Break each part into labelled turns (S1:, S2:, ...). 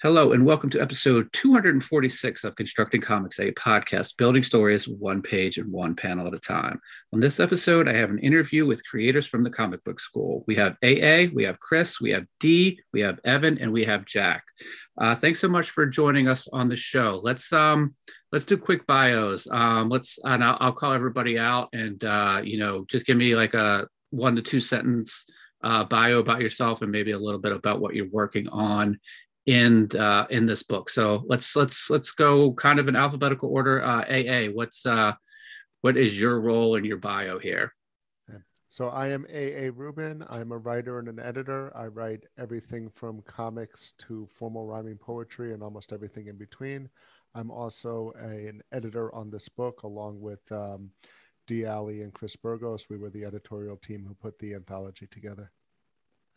S1: Hello, and welcome to episode 246 of Constructing Comics, a podcast building stories one page and one panel at a time. On this episode, I have an interview with creators from the comic book school. We have AA, we have Chris, we have D, we have Evan, and we have Jack. Uh, thanks so much for joining us on the show. Let's um let's do quick bios. Um, let's and I'll, I'll call everybody out, and uh, you know, just give me like a one to two sentence uh, bio about yourself and maybe a little bit about what you're working on in uh, in this book. So let's let's let's go kind of in alphabetical order. Uh, AA, what's uh, what is your role in your bio here?
S2: So I am AA Rubin. I'm a writer and an editor. I write everything from comics to formal rhyming poetry and almost everything in between. I'm also a, an editor on this book, along with um, D. Alley and Chris Burgos. We were the editorial team who put the anthology together.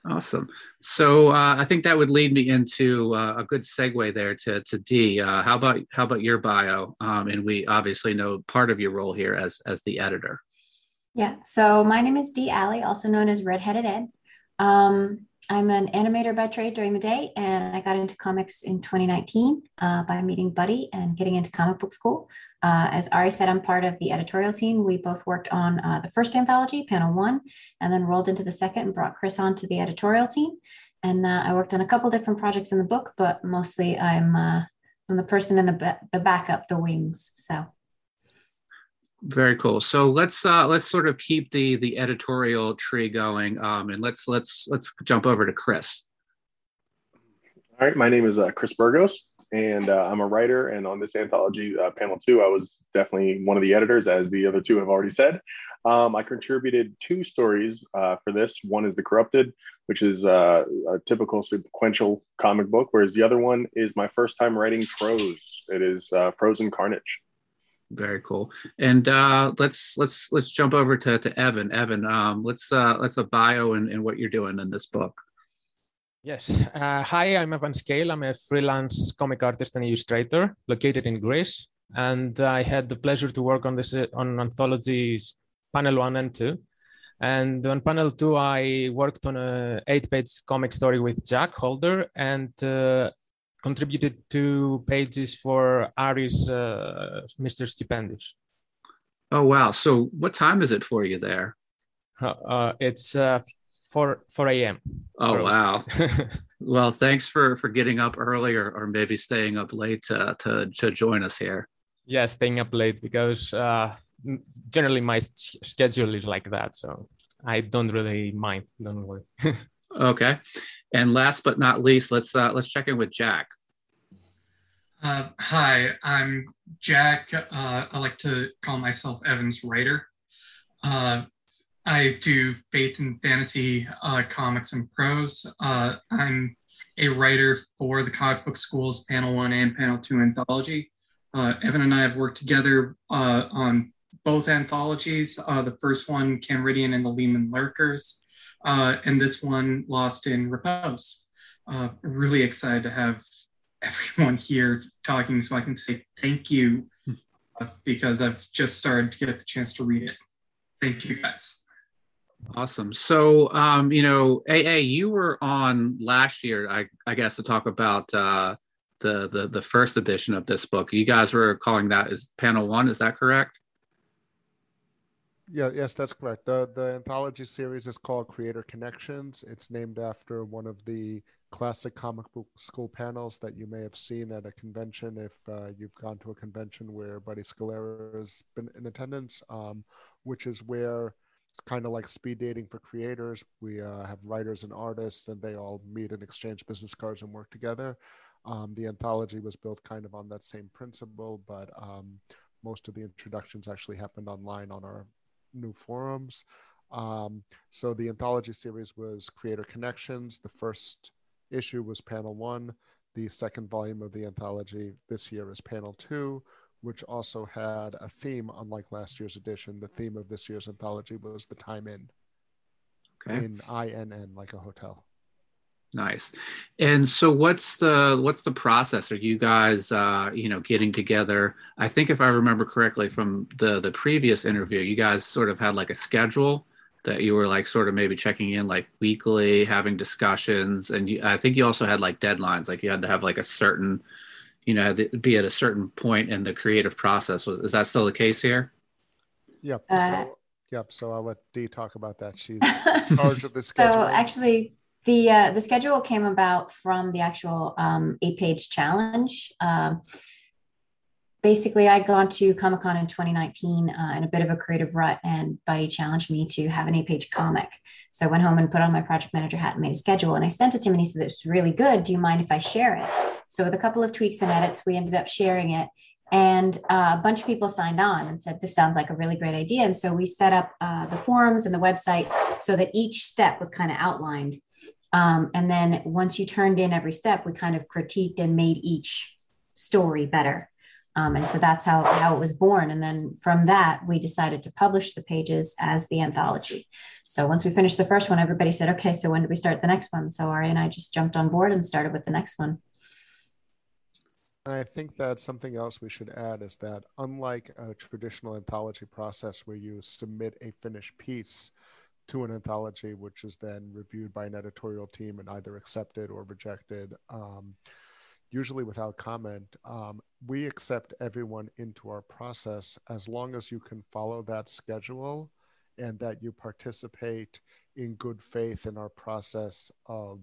S1: Awesome. So uh, I think that would lead me into uh, a good segue there to, to D. Uh, how about how about your bio? Um, and we obviously know part of your role here as as the editor.
S3: Yeah. So my name is D. Alley, also known as Redheaded Ed. Um, I'm an animator by trade during the day, and I got into comics in 2019 uh, by meeting Buddy and getting into comic book school. Uh, as Ari said, I'm part of the editorial team. We both worked on uh, the first anthology, panel one, and then rolled into the second and brought Chris on to the editorial team. And uh, I worked on a couple different projects in the book, but mostly I'm uh, I'm the person in the ba- the backup, the wings. So
S1: very cool. So let's uh, let's sort of keep the the editorial tree going, um, and let's let's let's jump over to Chris.
S4: All right, my name is uh, Chris Burgos and uh, I'm a writer. And on this anthology, uh, panel two, I was definitely one of the editors, as the other two have already said. Um, I contributed two stories uh, for this. One is The Corrupted, which is uh, a typical sequential comic book, whereas the other one is my first time writing prose. It is uh, Frozen Carnage.
S1: Very cool. And uh, let's let's let's jump over to, to Evan. Evan, um, let's uh, let's a bio and, what you're doing in this book.
S5: Yes. Uh, hi, I'm Evan Scale. I'm a freelance comic artist and illustrator located in Greece. And I had the pleasure to work on this uh, on anthologies panel one and two. And on panel two, I worked on a eight-page comic story with Jack Holder and uh, contributed two pages for Ari's uh, Mr. Stupendous.
S1: Oh wow! So what time is it for you there?
S5: Uh, it's uh, 4 4 a.m.
S1: Oh wow! well, thanks for for getting up early or, or maybe staying up late to, to to join us here.
S5: Yeah, staying up late because uh, generally my schedule is like that, so I don't really mind. Don't worry.
S1: okay, and last but not least, let's uh, let's check in with Jack.
S6: Uh, hi, I'm Jack. Uh, I like to call myself Evan's writer. Uh, I do faith and fantasy uh, comics and prose. Uh, I'm a writer for the comic book schools panel one and panel two anthology. Evan and I have worked together on both anthologies. The first one, Camridian and the Lehman Lurkers, uh, and this one, Lost in Repose. really excited to have everyone here talking so I can say thank you because I've just started to get the chance to read it. Thank you guys.
S1: Awesome. So, um, you know, AA, you were on last year, I, I guess, to talk about uh, the, the the first edition of this book. You guys were calling that as panel one. Is that correct?
S2: Yeah. Yes, that's correct. The the anthology series is called Creator Connections. It's named after one of the classic comic book school panels that you may have seen at a convention if uh, you've gone to a convention where Buddy Scalera has been in attendance, um, which is where it's kind of like speed dating for creators. We uh, have writers and artists, and they all meet and exchange business cards and work together. Um, the anthology was built kind of on that same principle, but um, most of the introductions actually happened online on our new forums. Um, so the anthology series was Creator Connections. The first issue was panel one. The second volume of the anthology this year is panel two which also had a theme, unlike last year's edition. The theme of this year's anthology was the time in. Okay. In I N N, like a hotel.
S1: Nice. And so, what's the what's the process? Are you guys, uh, you know, getting together? I think if I remember correctly from the the previous interview, you guys sort of had like a schedule that you were like sort of maybe checking in like weekly, having discussions, and you, I think you also had like deadlines, like you had to have like a certain, you know, be at a certain point in the creative process. Was is that still the case here?
S2: Yep. Uh, so, yep. So I'll let Dee talk about that. She's in charge of the schedule.
S3: So actually, the uh, the schedule came about from the actual um, eight page challenge. Um, basically, I'd gone to Comic Con in 2019 uh, in a bit of a creative rut, and Buddy challenged me to have an eight page comic. So I went home and put on my project manager hat and made a schedule. And I sent it to him, and he said, "It's really good. Do you mind if I share it?" So with a couple of tweaks and edits, we ended up sharing it. And a bunch of people signed on and said, This sounds like a really great idea. And so we set up uh, the forums and the website so that each step was kind of outlined. Um, and then once you turned in every step, we kind of critiqued and made each story better. Um, and so that's how, how it was born. And then from that, we decided to publish the pages as the anthology. So once we finished the first one, everybody said, okay, so when do we start the next one? So Ari and I just jumped on board and started with the next one.
S2: And I think that something else we should add is that unlike a traditional anthology process where you submit a finished piece to an anthology, which is then reviewed by an editorial team and either accepted or rejected, um, usually without comment, um, we accept everyone into our process as long as you can follow that schedule and that you participate in good faith in our process of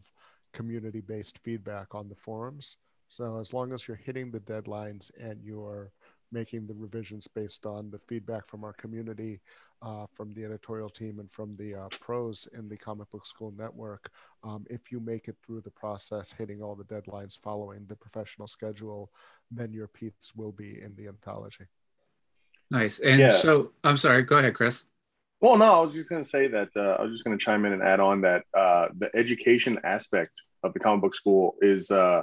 S2: community based feedback on the forums. So as long as you're hitting the deadlines and you're making the revisions based on the feedback from our community, uh, from the editorial team, and from the uh, pros in the comic book school network, um, if you make it through the process, hitting all the deadlines, following the professional schedule, then your piece will be in the anthology.
S1: Nice. And yeah. so, I'm sorry. Go ahead, Chris.
S4: Well, no, I was just going to say that uh, I was just going to chime in and add on that uh, the education aspect of the comic book school is uh,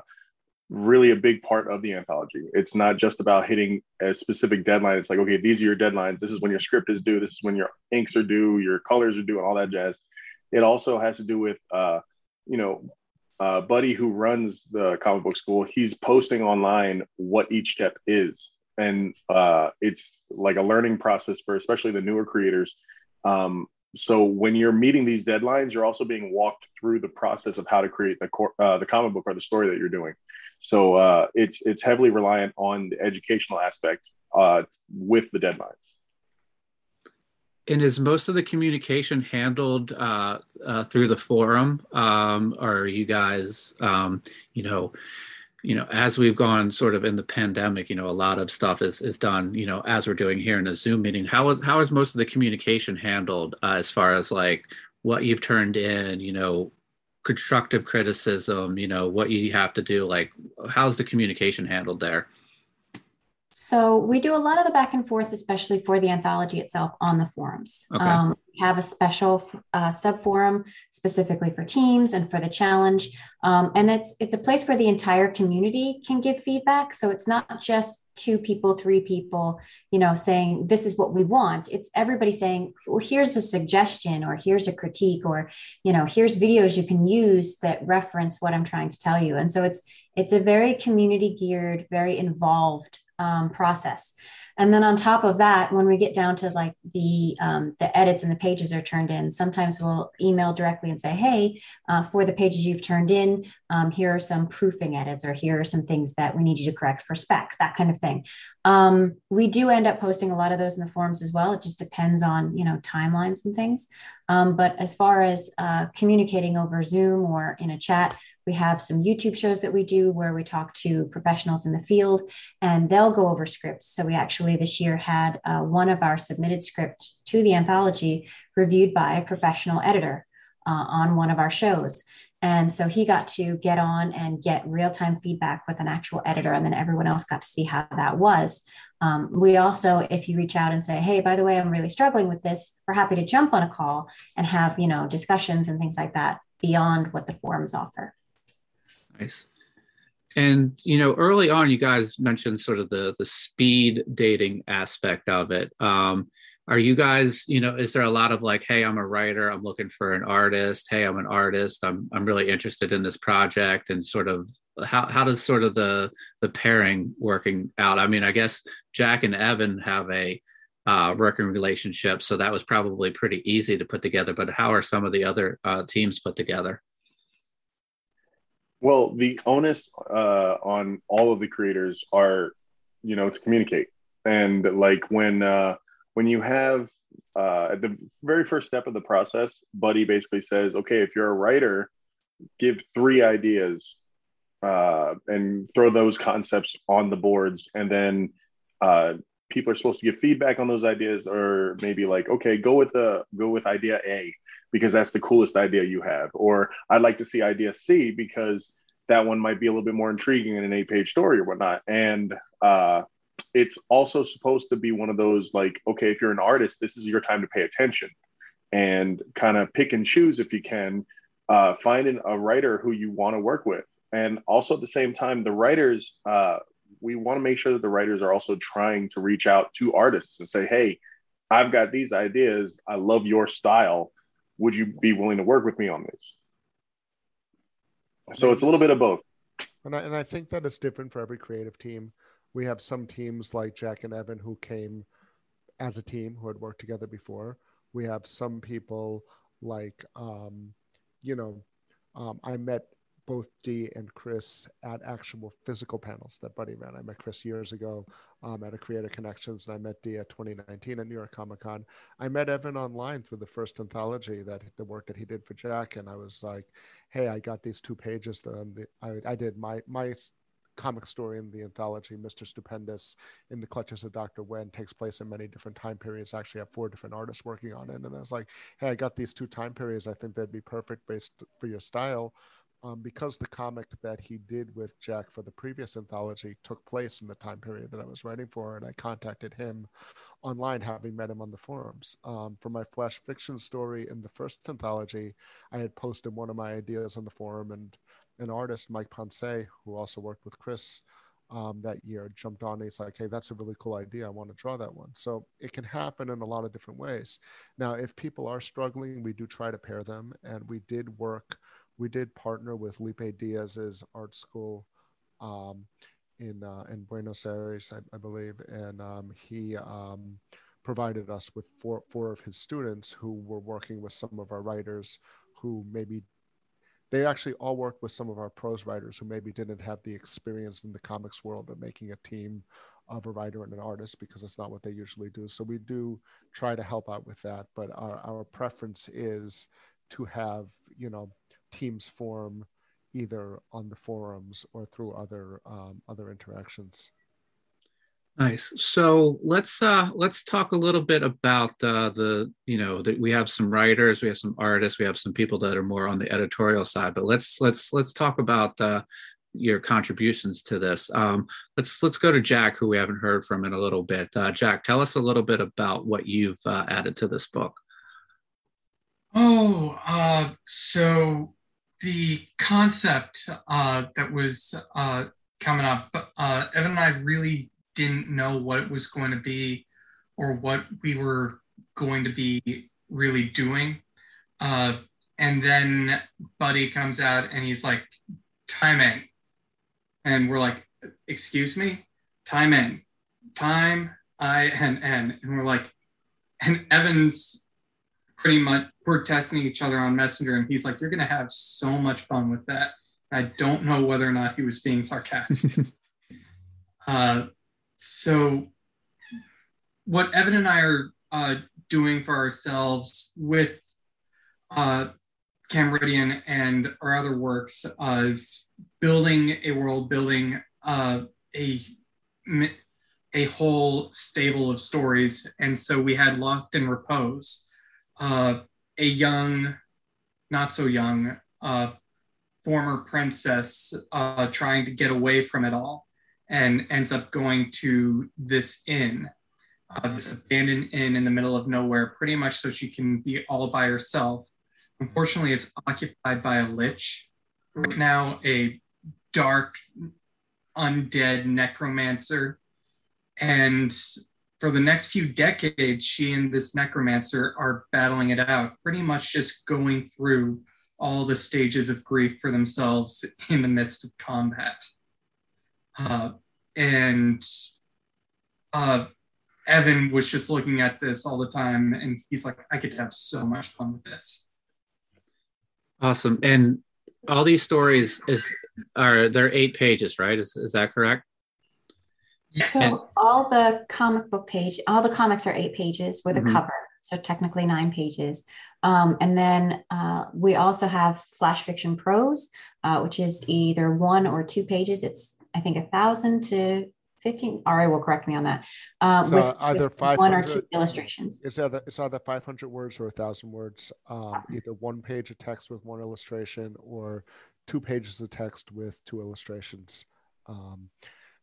S4: really a big part of the anthology. It's not just about hitting a specific deadline. It's like, okay, these are your deadlines. This is when your script is due. This is when your inks are due, your colors are due, and all that jazz. It also has to do with, uh, you know, uh, Buddy who runs the comic book school. He's posting online what each step is, and uh, it's like a learning process for especially the newer creators. Um, so when you're meeting these deadlines, you're also being walked through the process of how to create the cor- uh, the comic book or the story that you're doing. So uh, it's it's heavily reliant on the educational aspect uh, with the deadlines.
S1: And is most of the communication handled uh, uh, through the forum, um, are you guys, um, you know, you know, as we've gone sort of in the pandemic, you know, a lot of stuff is is done, you know, as we're doing here in a Zoom meeting. How is how is most of the communication handled uh, as far as like what you've turned in, you know, constructive criticism, you know, what you have to do, like how's the communication handled there?
S3: So we do a lot of the back and forth, especially for the anthology itself on the forums. Okay. Um, we have a special uh, sub forum specifically for teams and for the challenge, um, and it's it's a place where the entire community can give feedback. So it's not just two people, three people, you know, saying this is what we want. It's everybody saying, well, here's a suggestion, or here's a critique, or you know, here's videos you can use that reference what I'm trying to tell you. And so it's it's a very community geared, very involved um, process. And then on top of that, when we get down to like the um, the edits and the pages are turned in, sometimes we'll email directly and say, "Hey, uh, for the pages you've turned in, um, here are some proofing edits, or here are some things that we need you to correct for specs, that kind of thing." Um, we do end up posting a lot of those in the forums as well. It just depends on you know timelines and things. Um, but as far as uh, communicating over Zoom or in a chat, we have some YouTube shows that we do where we talk to professionals in the field and they'll go over scripts. So we actually this year had uh, one of our submitted scripts to the anthology reviewed by a professional editor uh, on one of our shows. And so he got to get on and get real time feedback with an actual editor, and then everyone else got to see how that was. Um, we also, if you reach out and say, "Hey, by the way, I'm really struggling with this," we're happy to jump on a call and have you know discussions and things like that beyond what the forums offer.
S1: Nice. And you know, early on, you guys mentioned sort of the the speed dating aspect of it. Um, are you guys, you know, is there a lot of like, hey, I'm a writer, I'm looking for an artist. Hey, I'm an artist. I'm I'm really interested in this project, and sort of how how does sort of the the pairing working out? I mean, I guess Jack and Evan have a uh, working relationship. So that was probably pretty easy to put together. But how are some of the other uh, teams put together?
S4: Well, the onus uh, on all of the creators are, you know, to communicate. And like when uh, when you have uh, at the very first step of the process, Buddy basically says, okay, if you're a writer, give three ideas uh, and throw those concepts on the boards, and then uh, people are supposed to give feedback on those ideas, or maybe like, okay, go with the go with idea A because that's the coolest idea you have, or I'd like to see idea C because that one might be a little bit more intriguing in an eight page story or whatnot, and uh, it's also supposed to be one of those like, okay, if you're an artist, this is your time to pay attention and kind of pick and choose if you can. Uh, a writer who you want to work with and also at the same time the writers uh, we want to make sure that the writers are also trying to reach out to artists and say, hey, I've got these ideas. I love your style. Would you be willing to work with me on this? So it's a little bit of both.
S2: And I, and I think that it's different for every creative team. We have some teams like Jack and Evan who came as a team who had worked together before. We have some people like, um, you know, um, I met both Dee and Chris at actual physical panels that Buddy ran. I met Chris years ago um, at a Creator Connections, and I met Dee at 2019 at New York Comic Con. I met Evan online through the first anthology that the work that he did for Jack, and I was like, "Hey, I got these two pages that I, I did my my comic story in the anthology, Mr. Stupendous, in the clutches of Dr. Wen, takes place in many different time periods. I actually have four different artists working on it. And I was like, hey, I got these two time periods. I think they'd be perfect based for your style um, because the comic that he did with Jack for the previous anthology took place in the time period that I was writing for, and I contacted him online, having met him on the forums. Um, for my flash fiction story in the first anthology, I had posted one of my ideas on the forum, and an artist, Mike Ponce, who also worked with Chris um, that year, jumped on. And he's like, "Hey, that's a really cool idea. I want to draw that one." So it can happen in a lot of different ways. Now, if people are struggling, we do try to pair them, and we did work we did partner with Lipe Diaz's art school um, in uh, in Buenos Aires, I, I believe, and um, he um, provided us with four four of his students who were working with some of our writers who maybe they actually all worked with some of our prose writers who maybe didn't have the experience in the comics world of making a team of a writer and an artist because it's not what they usually do. So we do try to help out with that, but our, our preference is to have you know teams form either on the forums or through other um, other interactions.
S1: Nice. So let's uh, let's talk a little bit about uh, the you know that we have some writers, we have some artists, we have some people that are more on the editorial side. But let's let's let's talk about uh, your contributions to this. Um, let's let's go to Jack, who we haven't heard from in a little bit. Uh, Jack, tell us a little bit about what you've uh, added to this book.
S6: Oh, uh, so the concept uh, that was uh, coming up, uh, Evan and I really didn't know what it was going to be or what we were going to be really doing. Uh, and then Buddy comes out and he's like, time in. And we're like, excuse me? Time in. Time I N N. And we're like, and Evan's pretty much we're testing each other on Messenger, and he's like, "You're gonna have so much fun with that." I don't know whether or not he was being sarcastic. uh, so, what Evan and I are uh, doing for ourselves with uh, Camridian and our other works uh, is building a world, building uh, a a whole stable of stories. And so we had Lost in Repose, uh, a young, not so young, uh, former princess uh, trying to get away from it all and ends up going to this inn, uh, this abandoned inn in the middle of nowhere, pretty much so she can be all by herself. Unfortunately, it's occupied by a lich. Right now, a dark, undead necromancer. And for the next few decades, she and this necromancer are battling it out, pretty much just going through all the stages of grief for themselves in the midst of combat. Uh, and uh, Evan was just looking at this all the time, and he's like, I could have so much fun with this.
S1: Awesome. And all these stories is are they're eight pages, right? Is is that correct?
S6: Yes.
S3: So all the comic book page, all the comics are eight pages with
S1: Mhm.
S3: a cover, so technically nine pages. Um, and then uh, we also have flash fiction prose, uh, which is either one or two pages. It's I think a thousand to fifteen. Ari will correct me on that. Uh,
S2: It's, uh, either
S3: one or two illustrations.
S2: It's either it's either 500 words or a thousand words. Um, either one page of text with one illustration or two pages of text with two illustrations. Um,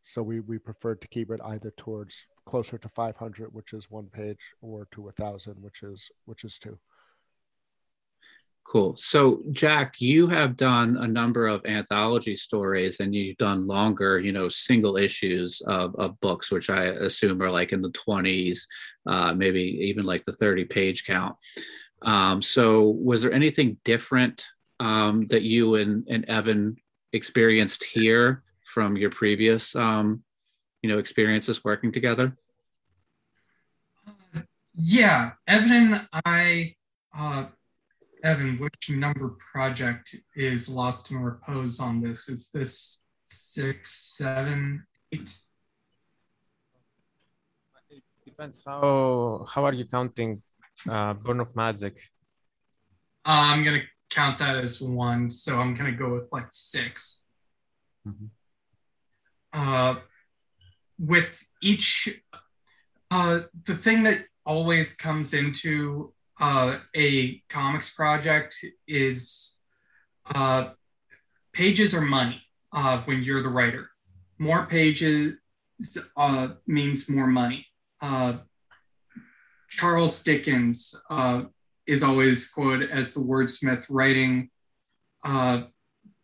S2: so we we preferred to keep it either towards closer to 500, which is one page, or to a thousand, which is which is two.
S1: Cool. So, Jack, you have done a number of anthology stories and you've done longer, you know, single issues of, of books, which I assume are like in the 20s, uh, maybe even like the 30 page count. Um, so, was there anything different um, that you and, and Evan experienced here from your previous, um, you know, experiences working together?
S6: Yeah, Evan I, uh, Evan, which number project is Lost in Repose on this? Is this six, seven, eight?
S5: It depends how how are you counting uh, Burn of Magic?
S6: Uh, I'm gonna count that as one, so I'm gonna go with like 6
S5: Mhm.
S6: Uh, with each, uh, the thing that always comes into uh, a comics project is uh, pages are money uh, when you're the writer. More pages uh, means more money. Uh, Charles Dickens uh, is always quoted as the wordsmith, writing uh,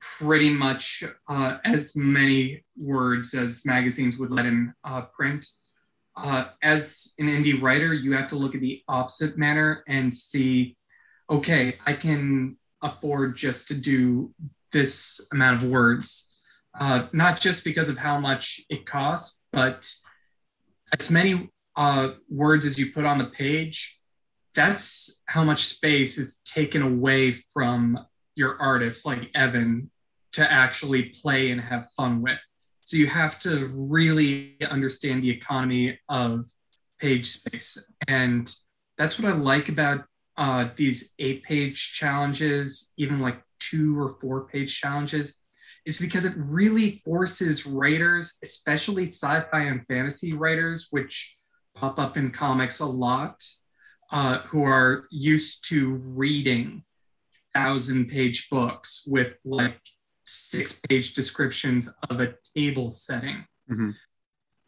S6: pretty much uh, as many words as magazines would let him uh, print. Uh, as an indie writer, you have to look at the opposite manner and see, okay, I can afford just to do this amount of words, uh, not just because of how much it costs, but as many uh, words as you put on the page, that's how much space is taken away from your artists like Evan to actually play and have fun with. So you have to really understand the economy of page space. And that's what I like about uh, these eight page challenges, even like two or four page challenges, is because it really forces writers, especially sci fi and fantasy writers, which pop up in comics a lot, uh, who are used to reading thousand page books with like six page descriptions of a table setting.
S1: Mhm.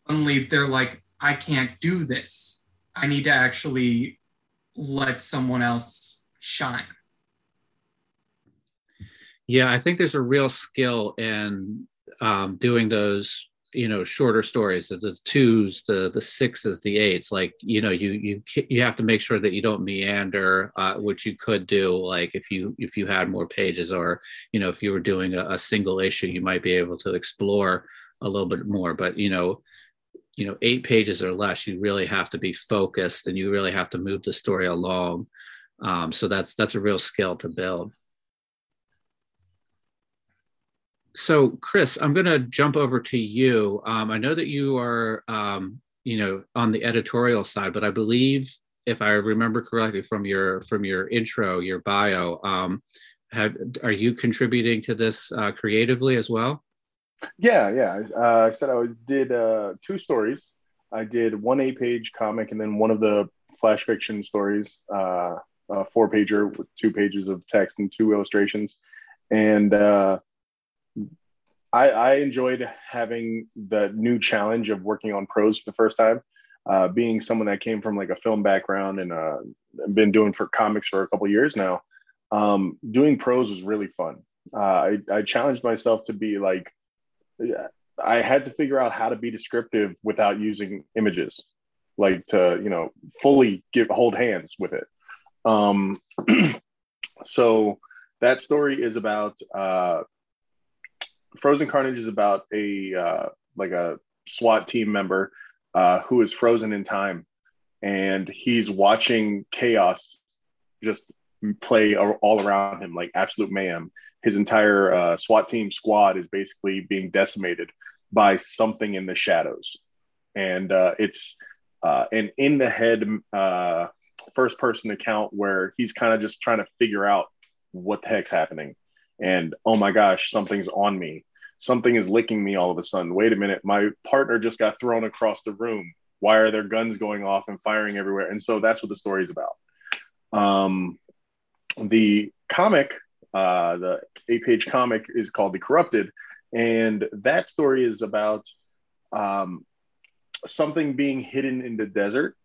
S6: Suddenly they're like, I can't do this. I need to actually let someone else shine.
S1: Yeah, I think there's a real skill in um, doing those, you know, shorter stories, the, the twos, the the sixes, the eights. Like, you know, you you you have to make sure that you don't meander, uh, which you could do. Like if you if you had more pages, or you know, if you were doing a, a single issue, you might be able to explore a little bit more. But you know, you know, eight pages or less, you really have to be focused, and you really have to move the story along. Um, so that's that's a real skill to build. So chris i'm going to jump over to you um, i know that you are um, you know on the editorial side but i believe if i remember correctly from your from your intro your bio um, have are you contributing to this uh, creatively as well
S4: Yeah, yeah. Uh, I said I did uh, two stories. I did one eight page comic and then one of the flash fiction stories, uh, a four pager with two pages of text and two illustrations. And uh, I, I enjoyed having the new challenge of working on prose for the first time. Uh, being someone that came from like a film background and uh, been doing for comics for a couple years now, um, doing prose was really fun. Uh, I, I challenged myself to be like I had to figure out how to be descriptive without using images, like to you know fully give hold hands with it. Um, so that story is about uh, Frozen Carnage is about a uh, like a SWAT team member uh, who is frozen in time, and he's watching chaos just play all around him like absolute mayhem. His entire uh, SWAT team squad is basically being decimated by something in the shadows, and uh, it's uh, an in the head uh, first person account where he's kind of just trying to figure out what the heck's happening, and oh my gosh, something's on me. Something is licking me all of a sudden. Wait a minute, my partner just got thrown across the room. Why are there guns going off and firing everywhere? And so that's what the story is about. Um, the comic, uh, the eight page comic, is called The Corrupted. And that story is about um, something being hidden in the desert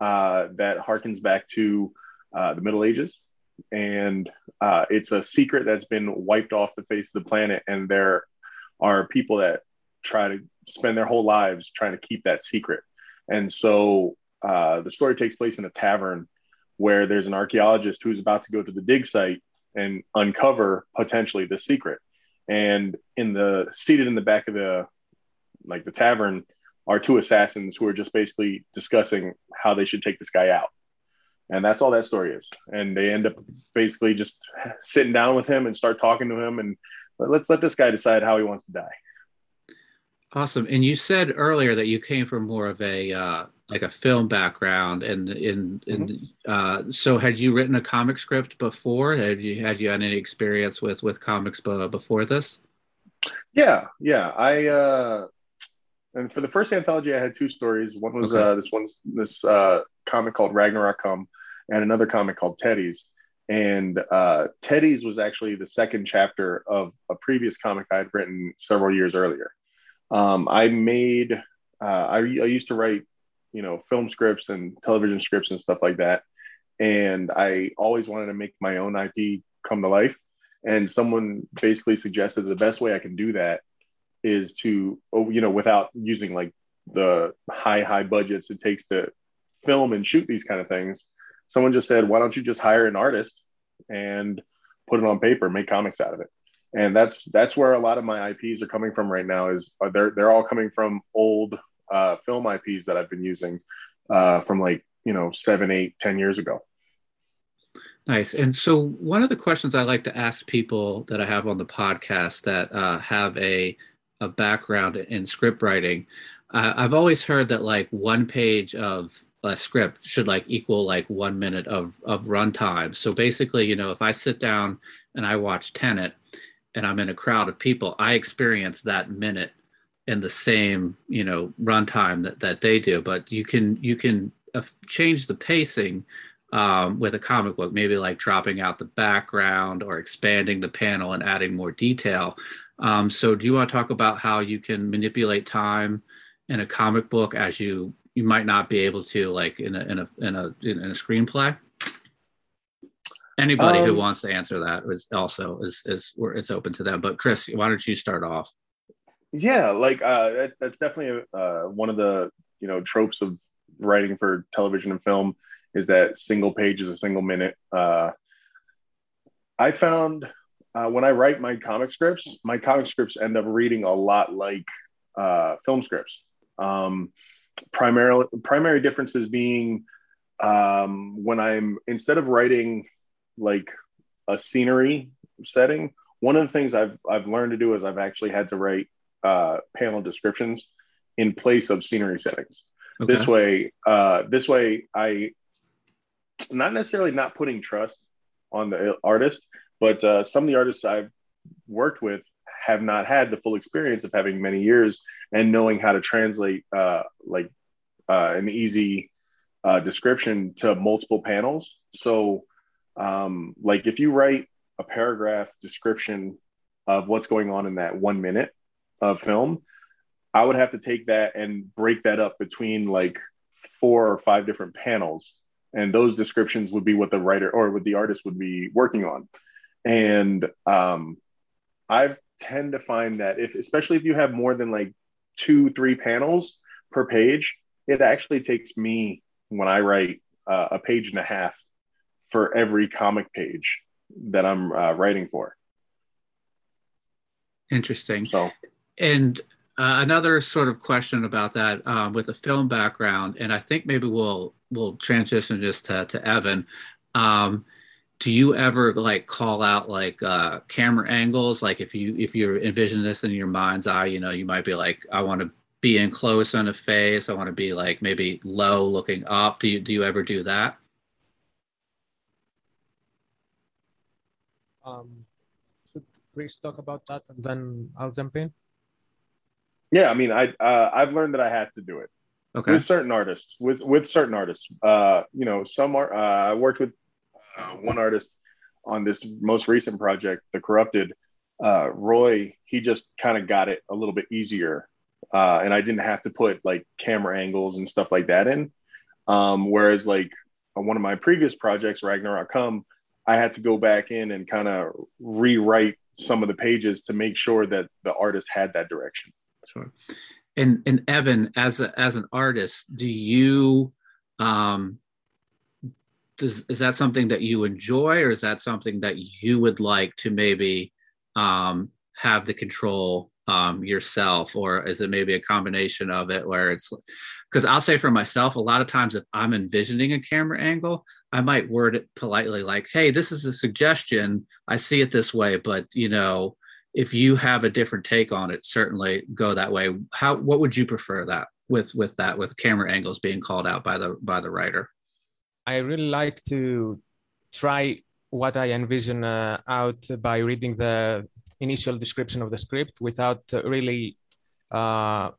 S4: uh, that harkens back to uh, the Middle Ages. And uh, it's a secret that's been wiped off the face of the planet. And there are people that try to spend their whole lives trying to keep that secret. And so uh, the story takes place in a tavern where there's an archaeologist who's about to go to the dig site and uncover potentially the secret. And in the seated in the back of the like the tavern are two assassins who are just basically discussing how they should take this guy out. And that's all that story is. And they end up basically just sitting down with him and start talking to him and let's let this guy decide how he wants to die.
S1: Awesome. And you said earlier that you came from more of a uh, like a film background, and in in mm-hmm. uh, so had you written a comic script before? Had you had you had any experience with with comics before this?
S4: Yeah, yeah. I uh, and for the first anthology, I had two stories. One was okay. uh, this one's this uh, comic called Ragnarok Come, and another comic called Teddy's. And uh, Teddy's was actually the second chapter of a previous comic I had written several years earlier. Um, I made, uh, I, I used to write, you know, film scripts and television scripts and stuff like that. And I always wanted to make my own IP come to life. And someone basically suggested the best way I can do that is to, oh, you know, without using like the high, high budgets it takes to film and shoot these kind of things. Someone just said, why don't you just hire an artist and put it on paper, make comics out of it? and that's that's where a lot of my IPs are coming from right now. Is uh, they're they're all coming from old uh, film IPs that I've been using uh, from like you know seven, eight, ten years ago.
S1: Nice. And so one of the questions I like to ask people that I have on the podcast that uh, have a a background in script writing, uh, I've always heard that like one page of a script should like equal like one minute of of runtime. So basically, you know, if I sit down and I watch Tenet, and I'm in a crowd of people, I experience that minute in the same you know runtime that that they do. But you can you can uh, change the pacing um, with a comic book, maybe like dropping out the background or expanding the panel and adding more detail. Um, so, do you want to talk about how you can manipulate time in a comic book as you you might not be able to like in a in a in a in a screenplay? Anybody um, who wants to answer that is also is is it's open to them. But Chris, why don't you start off?
S4: Yeah, like uh, that, that's definitely uh, one of the you know tropes of writing for television and film is that single page is a single minute. Uh, I found uh, when I write my comic scripts, my comic scripts end up reading a lot like uh, film scripts. Um, primarily, primary differences being um, when I'm instead of writing like a scenery setting, one of the things I've I've learned to do is I've actually had to write uh, panel descriptions in place of scenery settings. Okay. This way, uh, this way, I not necessarily not putting trust on the artist, but uh, some of the artists I've worked with have not had the full experience of having many years and knowing how to translate uh, like uh, an easy uh, description to multiple panels. So um, like if you write a paragraph description of what's going on in that one minute of film, I would have to take that and break that up between like four or five different panels. And those descriptions would be what the writer or what the artist would be working on. And um, I tend to find that if, especially if you have more than like two, three panels per page, it actually takes me when I write uh, a page and a half for every comic page that I'm uh, writing for.
S1: Interesting. So, and uh, another sort of question about that um, with a film background, and I think maybe we'll we'll transition just to, to Evan. Um, do you ever like call out like uh, camera angles? Like if you if you envision this in your mind's eye, you know, you might be like, I want to be in close on a face. I want to be like maybe low looking up. Do you do you ever do that?
S5: Um, should Chris talk about that and then I'll jump in?
S4: Yeah, I mean, I uh, I've learned that I have to do it
S1: Okay.
S4: with certain artists. With with certain artists, uh, you know, some are. Uh, I worked with uh, one artist on this most recent project, The Corrupted. Uh, Roy, he just kind of got it a little bit easier, uh, and I didn't have to put like camera angles and stuff like that in. Um, whereas like on one of my previous projects, Ragnarok Come, I had to go back in and kind of rewrite some of the pages to make sure that the artist had that direction.
S1: Sure. And and Evan, as a as an artist, do you um does is that something that you enjoy or is that something that you would like to maybe um have the control um yourself or is it maybe a combination of it where it's because I'll say for myself, a lot of times if I'm envisioning a camera angle, I might word it politely like, hey, this is a suggestion. I see it this way, but you know, if you have a different take on it, certainly go that way. How what would you prefer that with with that with camera angles being called out by the by the writer?
S5: I really like to try what I envision uh, out by reading the initial description of the script without uh, really uh,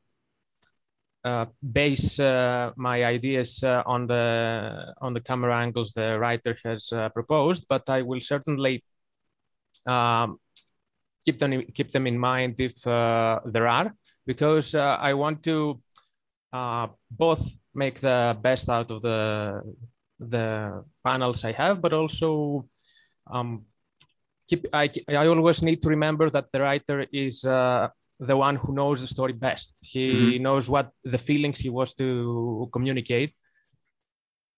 S5: uh, base uh, my ideas uh, on the on the camera angles the writer has proposed, but I will certainly um, keep them keep them in mind if there are, because I want to both make the best out of the the panels I have, but also um, keep. I I always need to remember that the writer is the one who knows the story best. He mm-hmm. knows what the feelings he wants to communicate.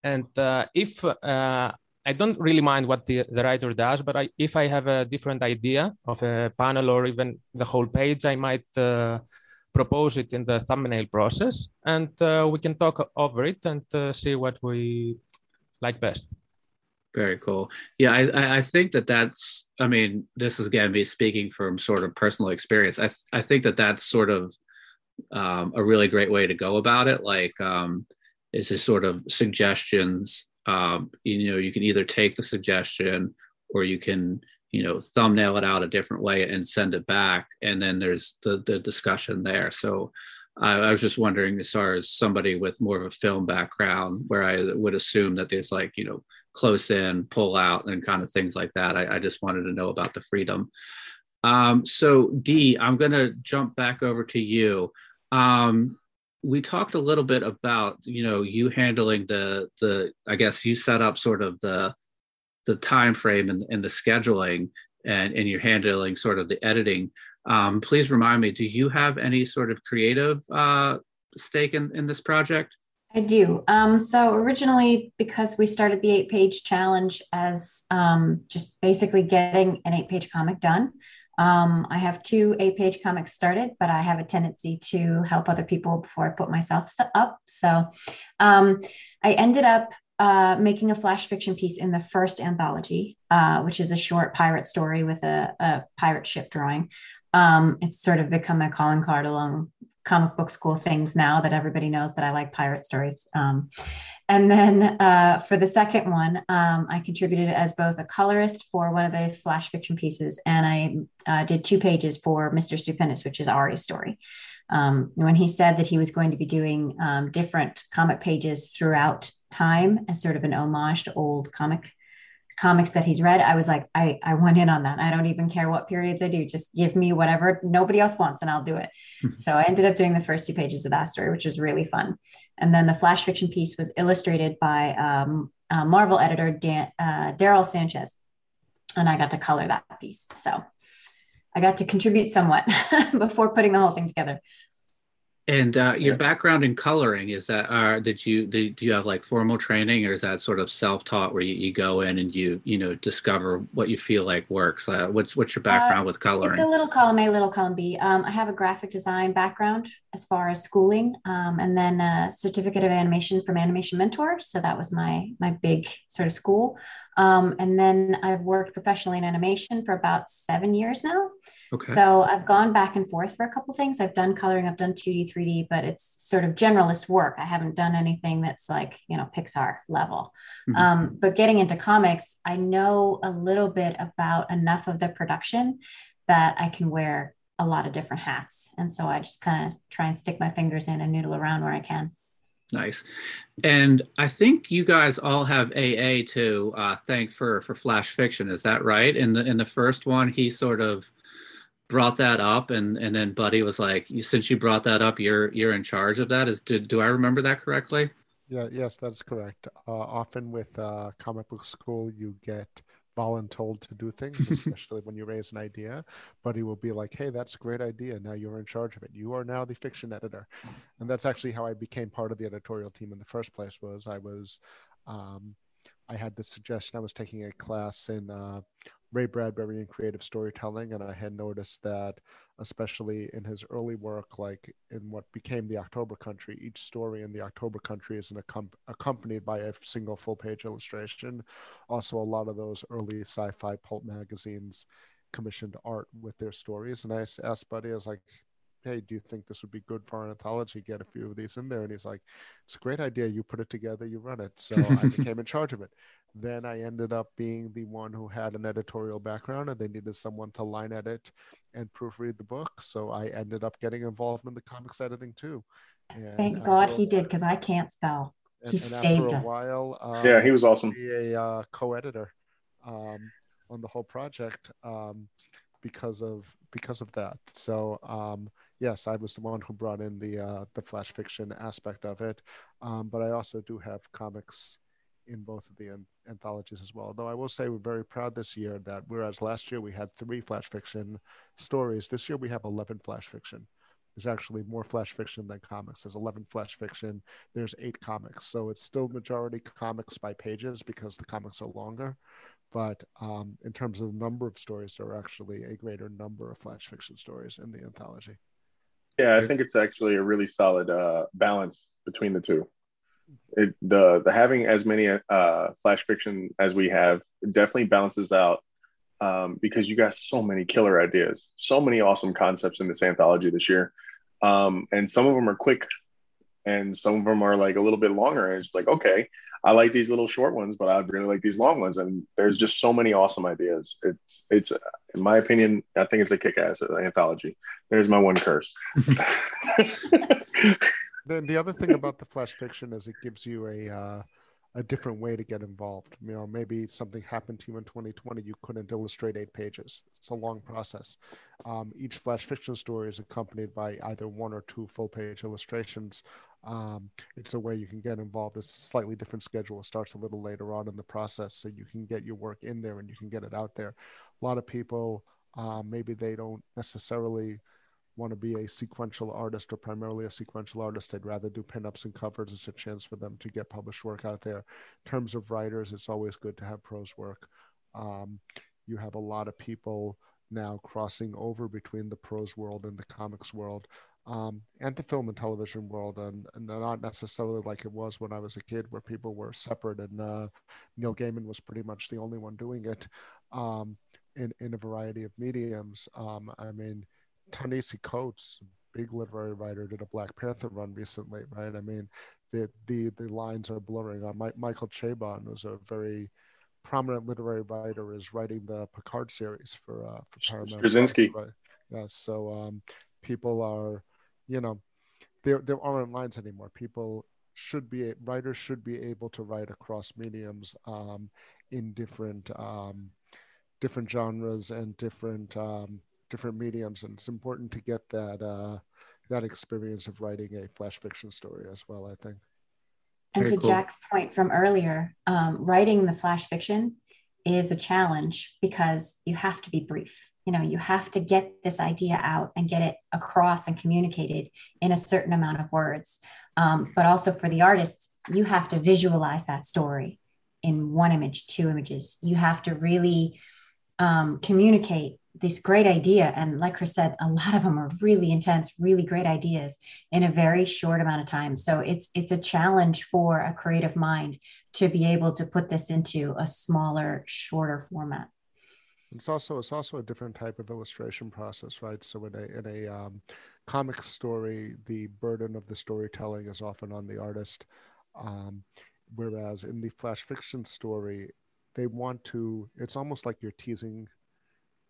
S5: And uh, if uh, I don't really mind what the, the writer does, but I, if I have a different idea of a panel or even the whole page, I might uh, propose it in the thumbnail process and uh, we can talk over it and uh, see what we like best.
S1: Very cool. Yeah, I, I think that that's. I mean, this is again me speaking from sort of personal experience. I I think that that's sort of um, a really great way to go about it. Like, um, is just sort of suggestions. Um, you know, you can either take the suggestion or you can you know thumbnail it out a different way and send it back, and then there's the the discussion there. So. I, I was just wondering, as far as somebody with more of a film background, where I would assume that there's like, you know, close in, pull out, and kind of things like that. I, I just wanted to know about the freedom. Um, so, Dee, I'm going to jump back over to you. Um, we talked a little bit about you know you handling the the I guess you set up sort of the the time frame and, and the scheduling and and you're handling sort of the editing. Um, please remind me, do you have any sort of creative uh, stake in, in this project?
S3: I do. Um, so originally, because we started the eight page challenge as um, just basically getting an eight page comic done, um, I have two eight page comics started, but I have a tendency to help other people before I put myself up. So um, I ended up uh, making a flash fiction piece in the first anthology, uh, which is a short pirate story with a, a pirate ship drawing. Um, it's sort of become a calling card along comic book school things now that everybody knows that I like pirate stories. Um, and then uh, for the second one, um, I contributed as both a colorist for one of the flash fiction pieces, and I uh, did two pages for Mr. Stupendous, which is Ari's story. Um, when he said that he was going to be doing um, different comic pages throughout time as sort of an homage to old comic comics that he's read, I was like, I, I went in on that. I don't even care what periods I do. Just give me whatever nobody else wants and I'll do it. Mm-hmm. so I ended up doing the first two pages of that story, which was really fun. And then the flash fiction piece was illustrated by um, Marvel editor Dan, uh, Daryl Sanchez. And I got to color that piece. So I got to contribute somewhat before putting the whole thing together.
S1: And uh, your background in coloring is that uh, did you did, do you have like formal training or is that sort of self taught where you, you go in and you you know discover what you feel like works? Uh, what's what's your background uh, with coloring?
S3: It's a little column A, little column B. Um, I have a graphic design background as far as schooling, um, and then a certificate of animation from Animation Mentor. So that was my my big sort of school. Um, and then I've worked professionally in animation for about seven years now. Okay. So I've gone back and forth for a couple things. I've done coloring, I've done 2D, 3D, but it's sort of generalist work. I haven't done anything that's like, you know, Pixar level. Mm-hmm. Um, but getting into comics, I know a little bit about enough of the production that I can wear a lot of different hats. And so I just kind of try and stick my fingers in and noodle around where I can.
S1: Nice. And I think you guys all have AA to uh, thank for for Flash Fiction. Is that right? In the in the first one, he sort of brought that up, and and then Buddy was like, "Since you brought that up, you're you're in charge of that." Is did, do I remember that correctly?
S2: Yeah. Yes, that's correct. Uh, often with uh, comic book school, you get voluntold to do things, especially when you raise an idea. But he will be like, "Hey, that's a great idea. Now you're in charge of it. You are now the fiction editor." And that's actually how I became part of the editorial team in the first place. Was I was, um, I had the suggestion. I was taking a class in uh, Ray Bradbury in creative storytelling, and I had noticed that, especially in his early work, like in what became the October Country, each story in the October Country is accom- accompanied by a single full page illustration. Also, a lot of those early sci fi pulp magazines commissioned art with their stories. And I asked Buddy, I was like, hey, do you think this would be good for our anthology? Get a few of these in there. And he's like, it's a great idea. You put it together, you run it. So I became in charge of it. Then I ended up being the one who had an editorial background and they needed someone to line edit and proofread the book. So I ended up getting involved in the comics editing too.
S3: And Thank God he did because I can't spell. And, he and saved after a us.
S4: while, um, yeah, he was awesome.
S2: A uh, co-editor um, on the whole project um, because of because of that. So um, yes, I was the one who brought in the uh, the flash fiction aspect of it, um, but I also do have comics in both of the an- anthologies as well. Though I will say we're very proud this year that whereas last year we had three flash fiction stories, this year we have eleven flash fiction. There's actually more flash fiction than comics. There's 11 flash fiction. There's eight comics. So it's still majority comics by pages because the comics are longer. But um, in terms of the number of stories, there are actually a greater number of flash fiction stories in the anthology.
S4: Yeah, I think it's actually a really solid uh, balance between the two. It, the the having as many uh, flash fiction as we have definitely balances out um, because you got so many killer ideas, so many awesome concepts in this anthology this year, um, and some of them are quick, and some of them are like a little bit longer. And it's like, okay, I like these little short ones, but I'd really like these long ones. And there's just so many awesome ideas. It's it's in my opinion, I think it's a kick-ass anthology. There's my one curse.
S2: then the other thing about the flash fiction is it gives you a uh, a different way to get involved. You know, maybe something happened to you in 2020, you couldn't illustrate eight pages. It's a long process. Um, each flash fiction story is accompanied by either one or two full page illustrations. Um, it's a way you can get involved. It's a slightly different schedule. It starts a little later on in the process, so you can get your work in there and you can get it out there. A lot of people, uh, maybe they don't necessarily want to be a sequential artist or primarily a sequential artist, they'd rather do pinups and covers. It's a chance for them to get published work out there. In terms of writers, it's always good to have prose work. Um, you have a lot of people now crossing over between the prose world and the comics world. Um, and the film and television world, and, and, not necessarily like it was when I was a kid, where people were separate, and uh, Neil Gaiman was pretty much the only one doing it um, in in a variety of mediums. Um, I mean, Ta-Nehisi Coates, big literary writer, did a Black Panther run recently, right? I mean, the the the lines are blurring. Uh, My, Michael Chabon, who's a very prominent literary writer, is writing the Picard series for uh, for Paramount.
S4: Straczynski.
S2: Right? Yeah. So um, people are, you know, there there aren't lines anymore. People should be writers should be able to write across mediums um, in different um, different genres and different um, different mediums, and it's important to get that uh, that experience of writing a flash fiction story as well. I think.
S3: And Very to cool. Jack's point from earlier, um, writing the flash fiction is a challenge because you have to be brief. you know you have to get this idea out and get it across and communicated in a certain amount of words um, but also for the artists you have to visualize that story in one image two images you have to really um, communicate this great idea and like chris said a lot of them are really intense really great ideas in a very short amount of time so it's it's a challenge for a creative mind to be able to put this into a smaller shorter format
S2: it's also it's also a different type of illustration process, right? So in a in a um, comic story, the burden of the storytelling is often on the artist, um, whereas in the flash fiction story, they want to. It's almost like you're teasing.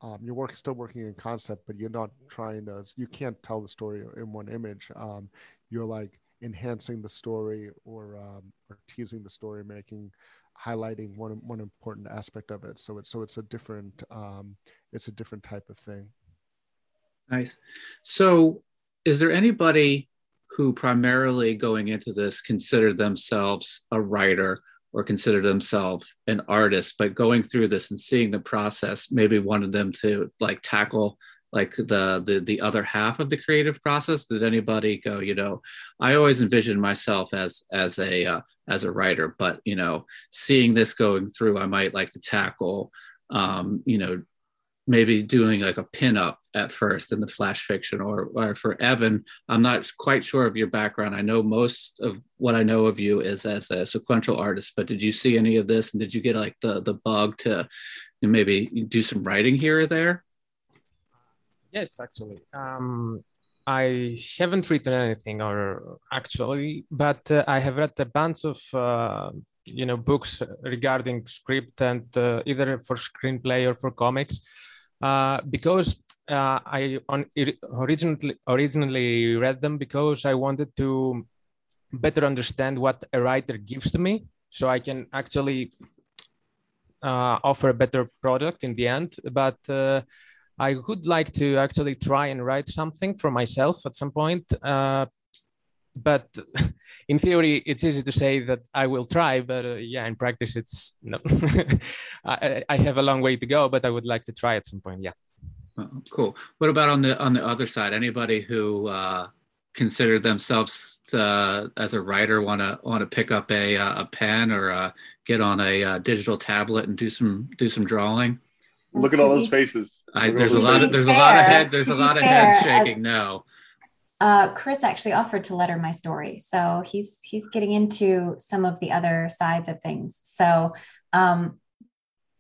S2: Um, you're work, still working in concept, but you're not trying to. You can't tell the story in one image. Um, you're like enhancing the story or um, or teasing the story, making highlighting one one important aspect of it. So it's so it's a different um, it's a different type of thing.
S1: Nice. So, is there anybody who primarily going into this considered themselves a writer or consider themselves an artist, but going through this and seeing the process, maybe wanted them to like tackle like the the the other half of the creative process. Did anybody go you know i always envisioned myself as as a uh, as a writer but you know seeing this going through i might like to tackle um you know maybe doing like a pinup at first in the flash fiction or, or for evan i'm not quite sure of your background. I know most of what i know of you is as a sequential artist but did you see any of this? And did you get like the the bug to maybe do some writing here or there?
S5: Yes, actually. Um, I haven't written anything, or actually, but uh, I have read a bunch of uh, you know books regarding script and uh, either for screenplay or for comics, because uh, I on, originally originally read them because I wanted to better understand what a writer gives to me, so I can actually uh, offer a better product in the end. But I would like to actually try and write something for myself at some point. Uh, but in theory, it's easy to say that I will try, but uh, yeah, in practice, it's no. I, I, have a long way to go, but I would like to try at some point. Yeah.
S1: Oh, cool. What about on the on the other side? Anybody who uh, consider themselves uh, as a writer want to want to pick up a uh, a pen or uh, get on a uh, digital tablet and do some do some drawing?
S4: Look at all those faces.
S1: I, there's a lot of there's fair, a lot of head there's a lot of heads shaking. no.
S3: Uh, Chris actually offered to letter my story, so he's he's getting into some of the other sides of things. So um,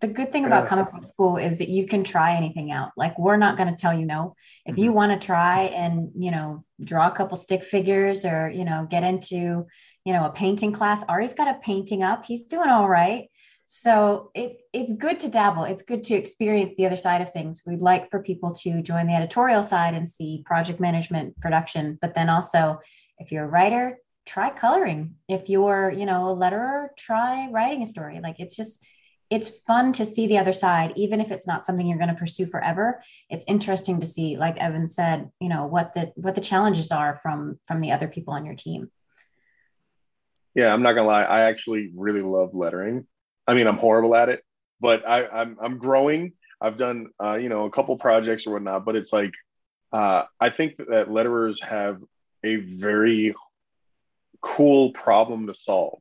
S3: the good thing about comic book school is that you can try anything out. Like we're not going to tell you no. If you mm-hmm. want to try and you know draw a couple stick figures or you know get into you know a painting class, Ari's got a painting up. He's doing all right. So it, it's good to dabble. It's good to experience the other side of things. We'd like for people to join the editorial side and see project management, production, but then also if you're a writer, try coloring. If you're, you know, a letterer, try writing a story. Like it's just it's fun to see the other side even if it's not something you're going to pursue forever it's interesting to see like evan said you know what the what the challenges are from from the other people on your team
S4: yeah i'm not gonna lie i actually really love lettering I mean, I'm horrible at it, but I, I'm I'm growing. I've done uh, you know a couple projects or whatnot, but it's like uh, I think that letterers have a very cool problem to solve.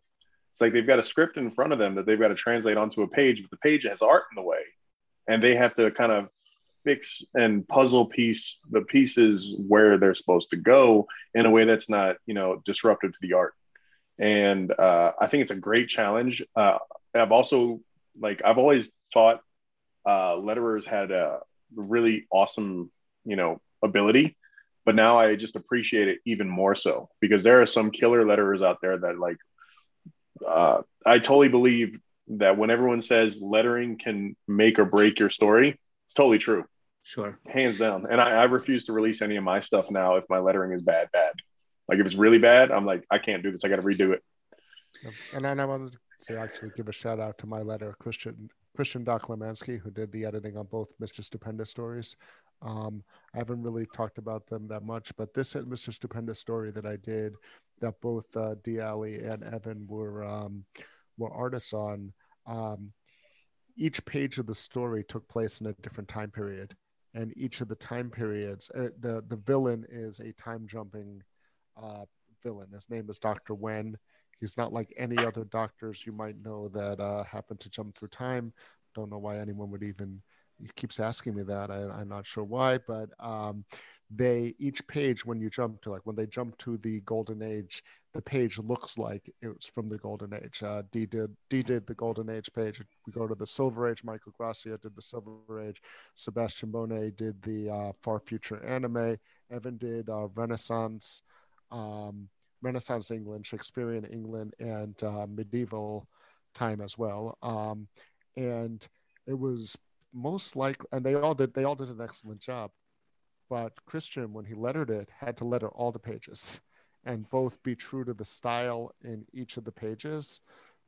S4: It's like they've got a script in front of them that they've got to translate onto a page, but the page has art in the way, and they have to kind of fix and puzzle piece the pieces where they're supposed to go in a way that's not you know disruptive to the art and uh, i think it's a great challenge uh, I've also like I've always thought uh, letterers had a really awesome, you know, ability, but now I just appreciate it even more so because there are some killer letterers out there that like uh, I totally believe that when everyone says lettering can make or break your story, it's totally true.
S1: Sure.
S4: Hands down. And I, I refuse to release any of my stuff now if my lettering is bad, bad. Like if it's really bad, I'm like, I can't do this. I got to redo it.
S2: And then I wanted to actually give a shout out to my letter, Christian Christian Doklemansky, who did the editing on both Mr. Stupendous stories. Um, I haven't really talked about them that much, but this Mr. Stupendous story that I did, that both uh, D. Ali and Evan were um, were artists on. Um, each page of the story took place in a different time period, and each of the time periods. Uh, the the villain is a time jumping uh, villain. His name is Doctor Wen. He's not like any other doctors you might know that uh, happen to jump through time. Don't know why anyone would even. He keeps asking me that. I, am not sure why, but um, they each page when you jump to like when they jump to the golden age the page looks like it was from the golden age uh, d did d did the golden age page we go to the silver age michael gracia did the silver age sebastian bonet did the uh, far future anime evan did uh, renaissance um, renaissance england shakespearean england and uh, medieval time as well um, and it was most likely and they all did they all did an excellent job but Christian, when he lettered it, had to letter all the pages and both be true to the style in each of the pages,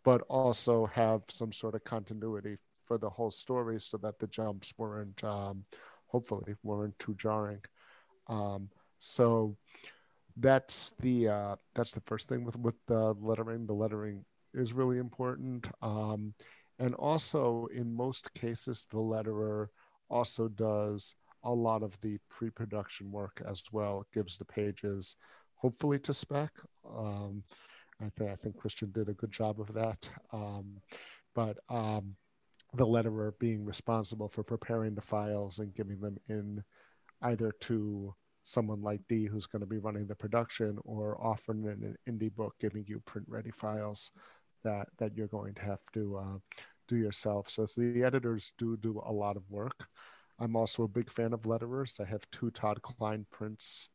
S2: but also have some sort of continuity for the whole story so that the jumps weren't, um, hopefully, weren't too jarring. Um, so that's the uh, that's the first thing with with the lettering. The lettering is really important, um, and also in most cases, the letterer also does a lot of the pre-production work as well. It gives the pages hopefully to spec. Um, I, th- I think Christian did a good job of that. Um, but um, the letterer being responsible for preparing the files and giving them in either to someone like D who's going to be running the production or often in an indie book giving you print ready files that that you're going to have to uh, do yourself. So, so the editors do do a lot of work. I'm also a big fan of letterers. I have two Todd Klein prints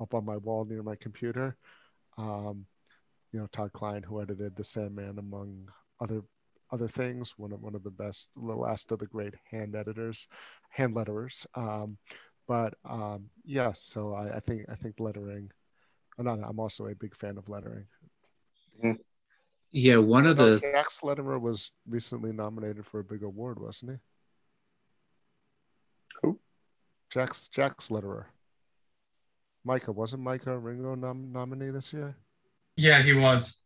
S2: up on my wall near my computer. Um, you know, Todd Klein, who edited The Sandman, among other other things, one of one of the best, the last of the great hand editors, hand letterers. Um, but um, yes, yeah, so I, I, think I think lettering. I'm also a big fan of lettering.
S1: Mm-hmm. Yeah, one of the
S2: Jack's letterer was recently nominated for a big award, wasn't he? Who? Jack's Jack's letterer. Micah wasn't Micah Ringo nom- nominee this year?
S6: Yeah, he was.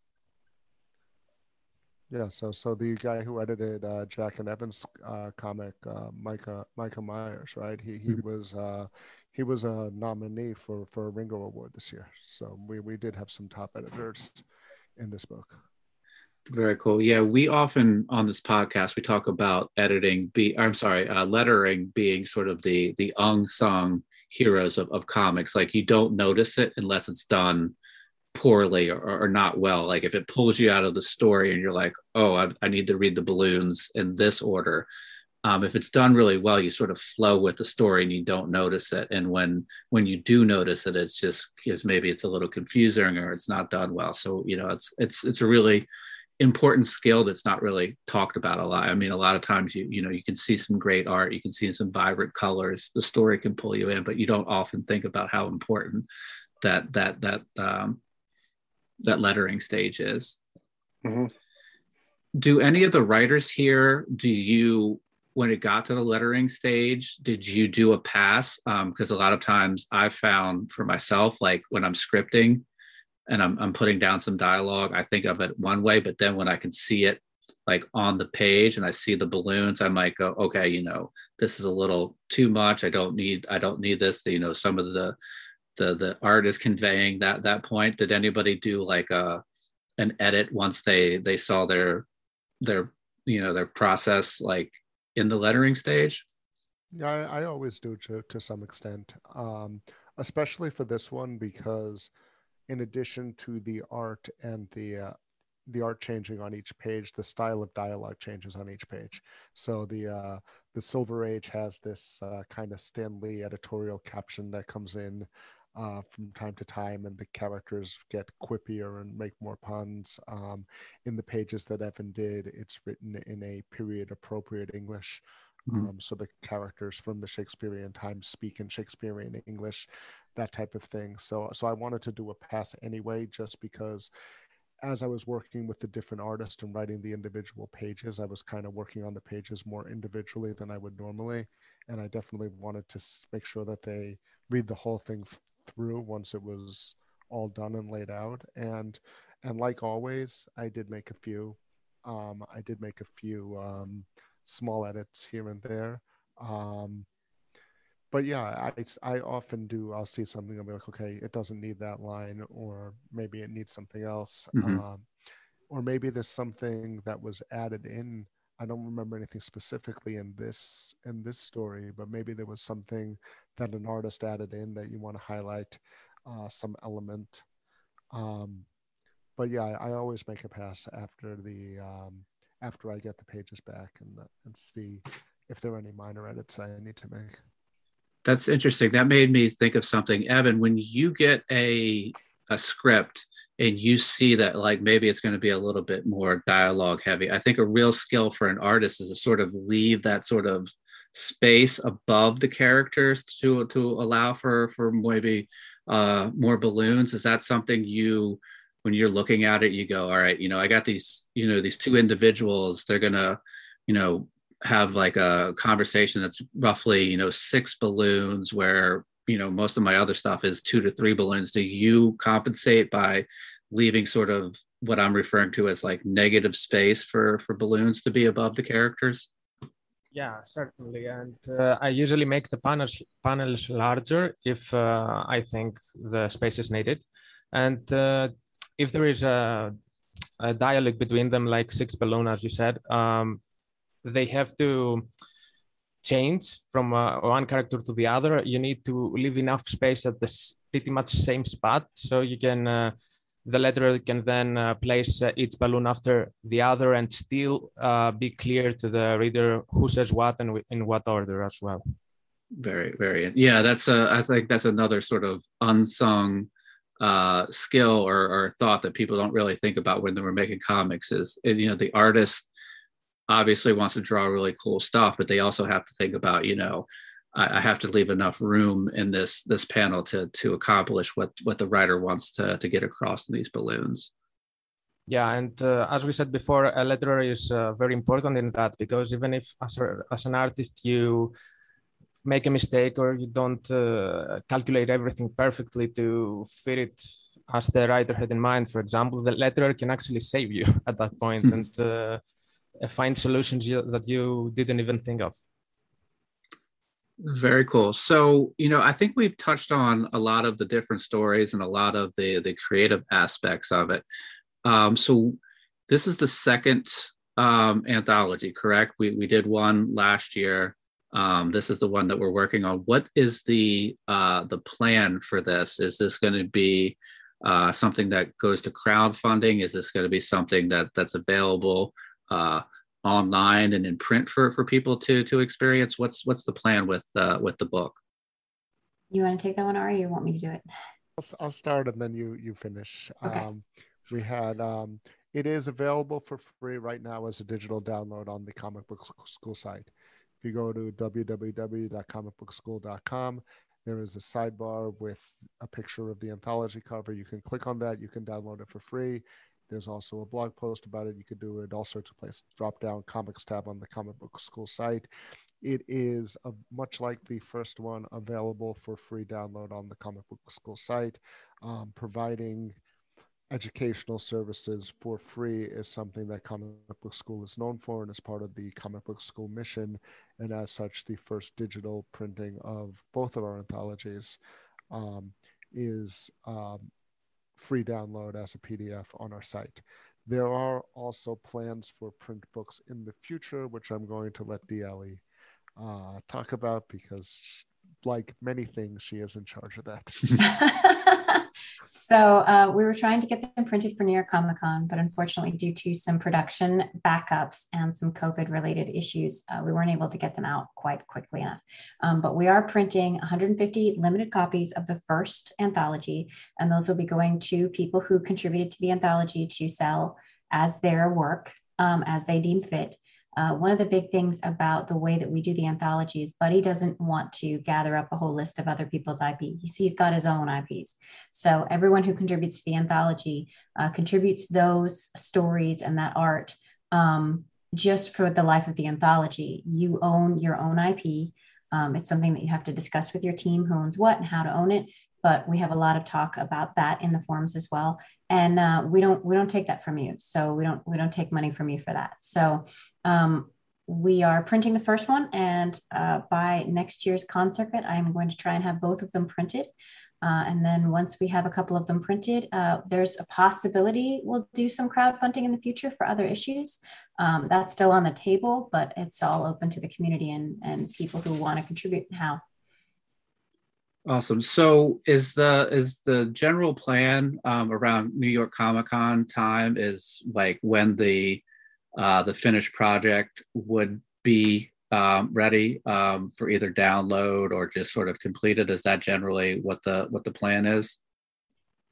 S2: Yeah, so so the guy who edited uh, Jack and Evans uh, comic, uh, Micah Micah Myers, right? He he mm-hmm. was uh, he was a nominee for for a Ringo Award this year. So we we did have some top editors in this book.
S1: Very cool. Yeah, we often on this podcast we talk about editing. Be I'm sorry, uh, lettering being sort of the the unsung heroes of, of comics. Like you don't notice it unless it's done poorly or, or not well. Like if it pulls you out of the story and you're like, oh, I, I need to read the balloons in this order. Um, if it's done really well, you sort of flow with the story and you don't notice it. And when when you do notice it, it's just because maybe it's a little confusing or it's not done well. So you know, it's it's it's a really important skill that's not really talked about a lot. I mean, a lot of times you you know you can see some great art, you can see some vibrant colors, the story can pull you in, but you don't often think about how important that that that um, that lettering stage is. Mm-hmm. Do any of the writers here? Do you when it got to the lettering stage, did you do a pass? Because um, a lot of times I've found for myself, like when I'm scripting, and I'm, I'm putting down some dialogue, I think of it one way, but then when I can see it like on the page and I see the balloons, I might go, okay, you know, this is a little too much. I don't need, I don't need this. You know, some of the, the, the art is conveying that, that point. Did anybody do like a, an edit once they, they saw their, their, you know, their process like in the lettering stage?
S2: Yeah, I, I always do to, to some extent, um, especially for this one, because in addition to the art and the uh, the art changing on each page, the style of dialogue changes on each page. So the uh, the Silver Age has this uh, kind of Stan Lee editorial caption that comes in uh, from time to time, and the characters get quippier and make more puns. Um, in the pages that Evan did, it's written in a period appropriate English. Mm-hmm. Um, so the characters from the Shakespearean times speak in Shakespearean English, that type of thing. So so I wanted to do a pass anyway, just because as I was working with the different artists and writing the individual pages, I was kind of working on the pages more individually than I would normally, and I definitely wanted to make sure that they read the whole thing through once it was all done and laid out. And and like always, I did make a few. Um, I did make a few um, small edits here and there. Um, but yeah, I, I often do. I'll see something. I'll be like, okay, it doesn't need that line, or maybe it needs something else, mm-hmm. um, or maybe there's something that was added in. I don't remember anything specifically in this in this story, but maybe there was something that an artist added in that you want to highlight, uh, some element. Um, but yeah, I, I, always make a pass after the um, after I get the pages back and and see if there are any minor edits I need to make
S1: that's interesting. That made me think of something. Evan, when you get a a script and you see that like maybe it's going to be a little bit more dialogue heavy, I think a real skill for an artist is to sort of leave that sort of space above the characters to to allow for for maybe uh, more balloons. Is that something you when you're looking at it, you go, all right, you know, I got these, you know, these two individuals, they're gonna, you know, have like a conversation that's roughly you know six balloons where you know most of my other stuff is two to three balloons. Do you compensate by leaving sort of what i'm referring to as like negative space for for balloons to be above the characters?
S5: Yeah certainly. And uh, i usually make the panels panels larger if uh, i think the space is needed. And uh, if there is a, a dialogue between them like six balloon as you said um, they have to change from uh, one character to the other, you need to leave enough space at the pretty much same spot so you can uh, the letterer can then uh, place uh, each balloon after the other and still uh, be clear to the reader who says what and in what order as well.
S1: Very, very, yeah. That's a. I think that's another sort of unsung uh, skill or, or thought that people don't really think about when they were making comics. Is you know the artist obviously wants to draw really cool stuff, but they also have to think about, you know, I, I have to leave enough room in this this panel to to accomplish what what the writer wants to to get across in these balloons.
S5: Yeah, and uh, as we said before, a letterer is uh, very important in that because even if as, a, as an artist you make a mistake or you don't uh, calculate everything perfectly to fit it as the writer had in mind, for example, the letterer can actually save you at that point and uh, find solutions that you didn't even think of.
S1: Very cool. So, you know, I think we've touched on a lot of the different stories and a lot of the the creative aspects of it. Um, so, this is the second um, anthology, correct? We we did one last year. Um, this is the one that we're working on. What is the uh, the plan for this? Is this going to be uh, something that goes to crowdfunding? Is this going to be something that that's available uh, online and in print for for people to to experience? What's what's the plan with uh, with the book?
S3: You want to take that one, or you want me to do it?
S2: I'll, I'll start and then you you finish.
S3: Okay.
S2: Um, we had um, it is available for free right now as a digital download on the comic book school site. If you go to www.comicbookschool.com, there is a sidebar with a picture of the anthology cover. You can click on that. You can download it for free. There's also a blog post about it. You could do it all sorts of places. Drop down comics tab on the comic book school site. It is a, much like the first one available for free download on the comic book school site. Um, providing educational services for free is something that comic book school is known for and is part of the comic book school mission and as such the first digital printing of both of our anthologies um, is um, free download as a PDF on our site. There are also plans for print books in the future, which I'm going to let DLE uh, talk about because, like many things, she is in charge of that.
S3: So uh, we were trying to get them printed for New York Comic Con, but unfortunately, due to some production backups and some COVID related issues, uh, we weren't able to get them out quite quickly enough. Um, but we are printing 150 limited copies of the first anthology, and those will be going to people who contributed to the anthology to sell as their work um, as they deem fit. Uh, one of the big things about the way that we do the anthology is Buddy doesn't want to gather up a whole list of other people's IPs. He's got his own IPs. So everyone who contributes to the anthology uh, contributes those stories and that art um, just for the life of the anthology. You own your own IP. Um, it's something that you have to discuss with your team who owns what and how to own it but we have a lot of talk about that in the forums as well and uh, we don't we don't take that from you so we don't we don't take money from you for that so um, we are printing the first one, and uh, by next year's con circuit, I'm going to try and have both of them printed. Uh, and then once we have a couple of them printed, uh, there's a possibility we'll do some crowdfunding in the future for other issues. Um, that's still on the table, but it's all open to the community and, and people who want to contribute how.
S1: Awesome. So is the is the general plan um, around New York Comic Con time is like when the uh, the finished project would be um, ready um, for either download or just sort of completed? Is that generally what the what the plan is?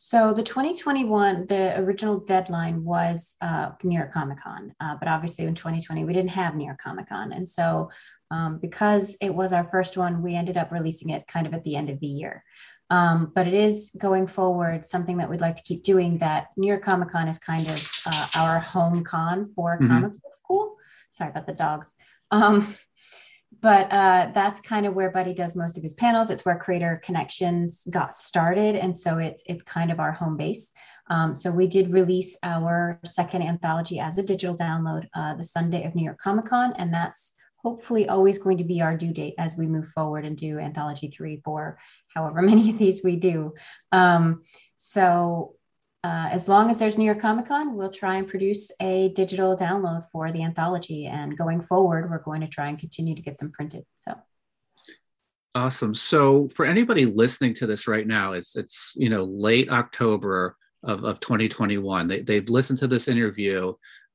S3: So the 2021, the original deadline was uh, New York Comic Con, uh, but obviously in 2020 we didn't have New York Comic Con, and so um, because it was our first one, we ended up releasing it kind of at the end of the year. Um, but it is going forward something that we'd like to keep doing. That New York Comic Con is kind of uh, our home con for mm-hmm. comic book school. Sorry about the dogs. Um, but uh, that's kind of where Buddy does most of his panels. It's where Creator Connections got started, and so it's it's kind of our home base. Um, so we did release our second anthology as a digital download uh, the Sunday of New York Comic Con, and that's hopefully always going to be our due date as we move forward and do anthology three, four, however many of these we do. Um, so uh, as long as there's New York Comic Con, we'll try and produce a digital download for the anthology. And going forward, we're going to try and continue to get them printed. So
S1: awesome. So for anybody listening to this right now, it's it's you know late October of, of 2021. They they've listened to this interview.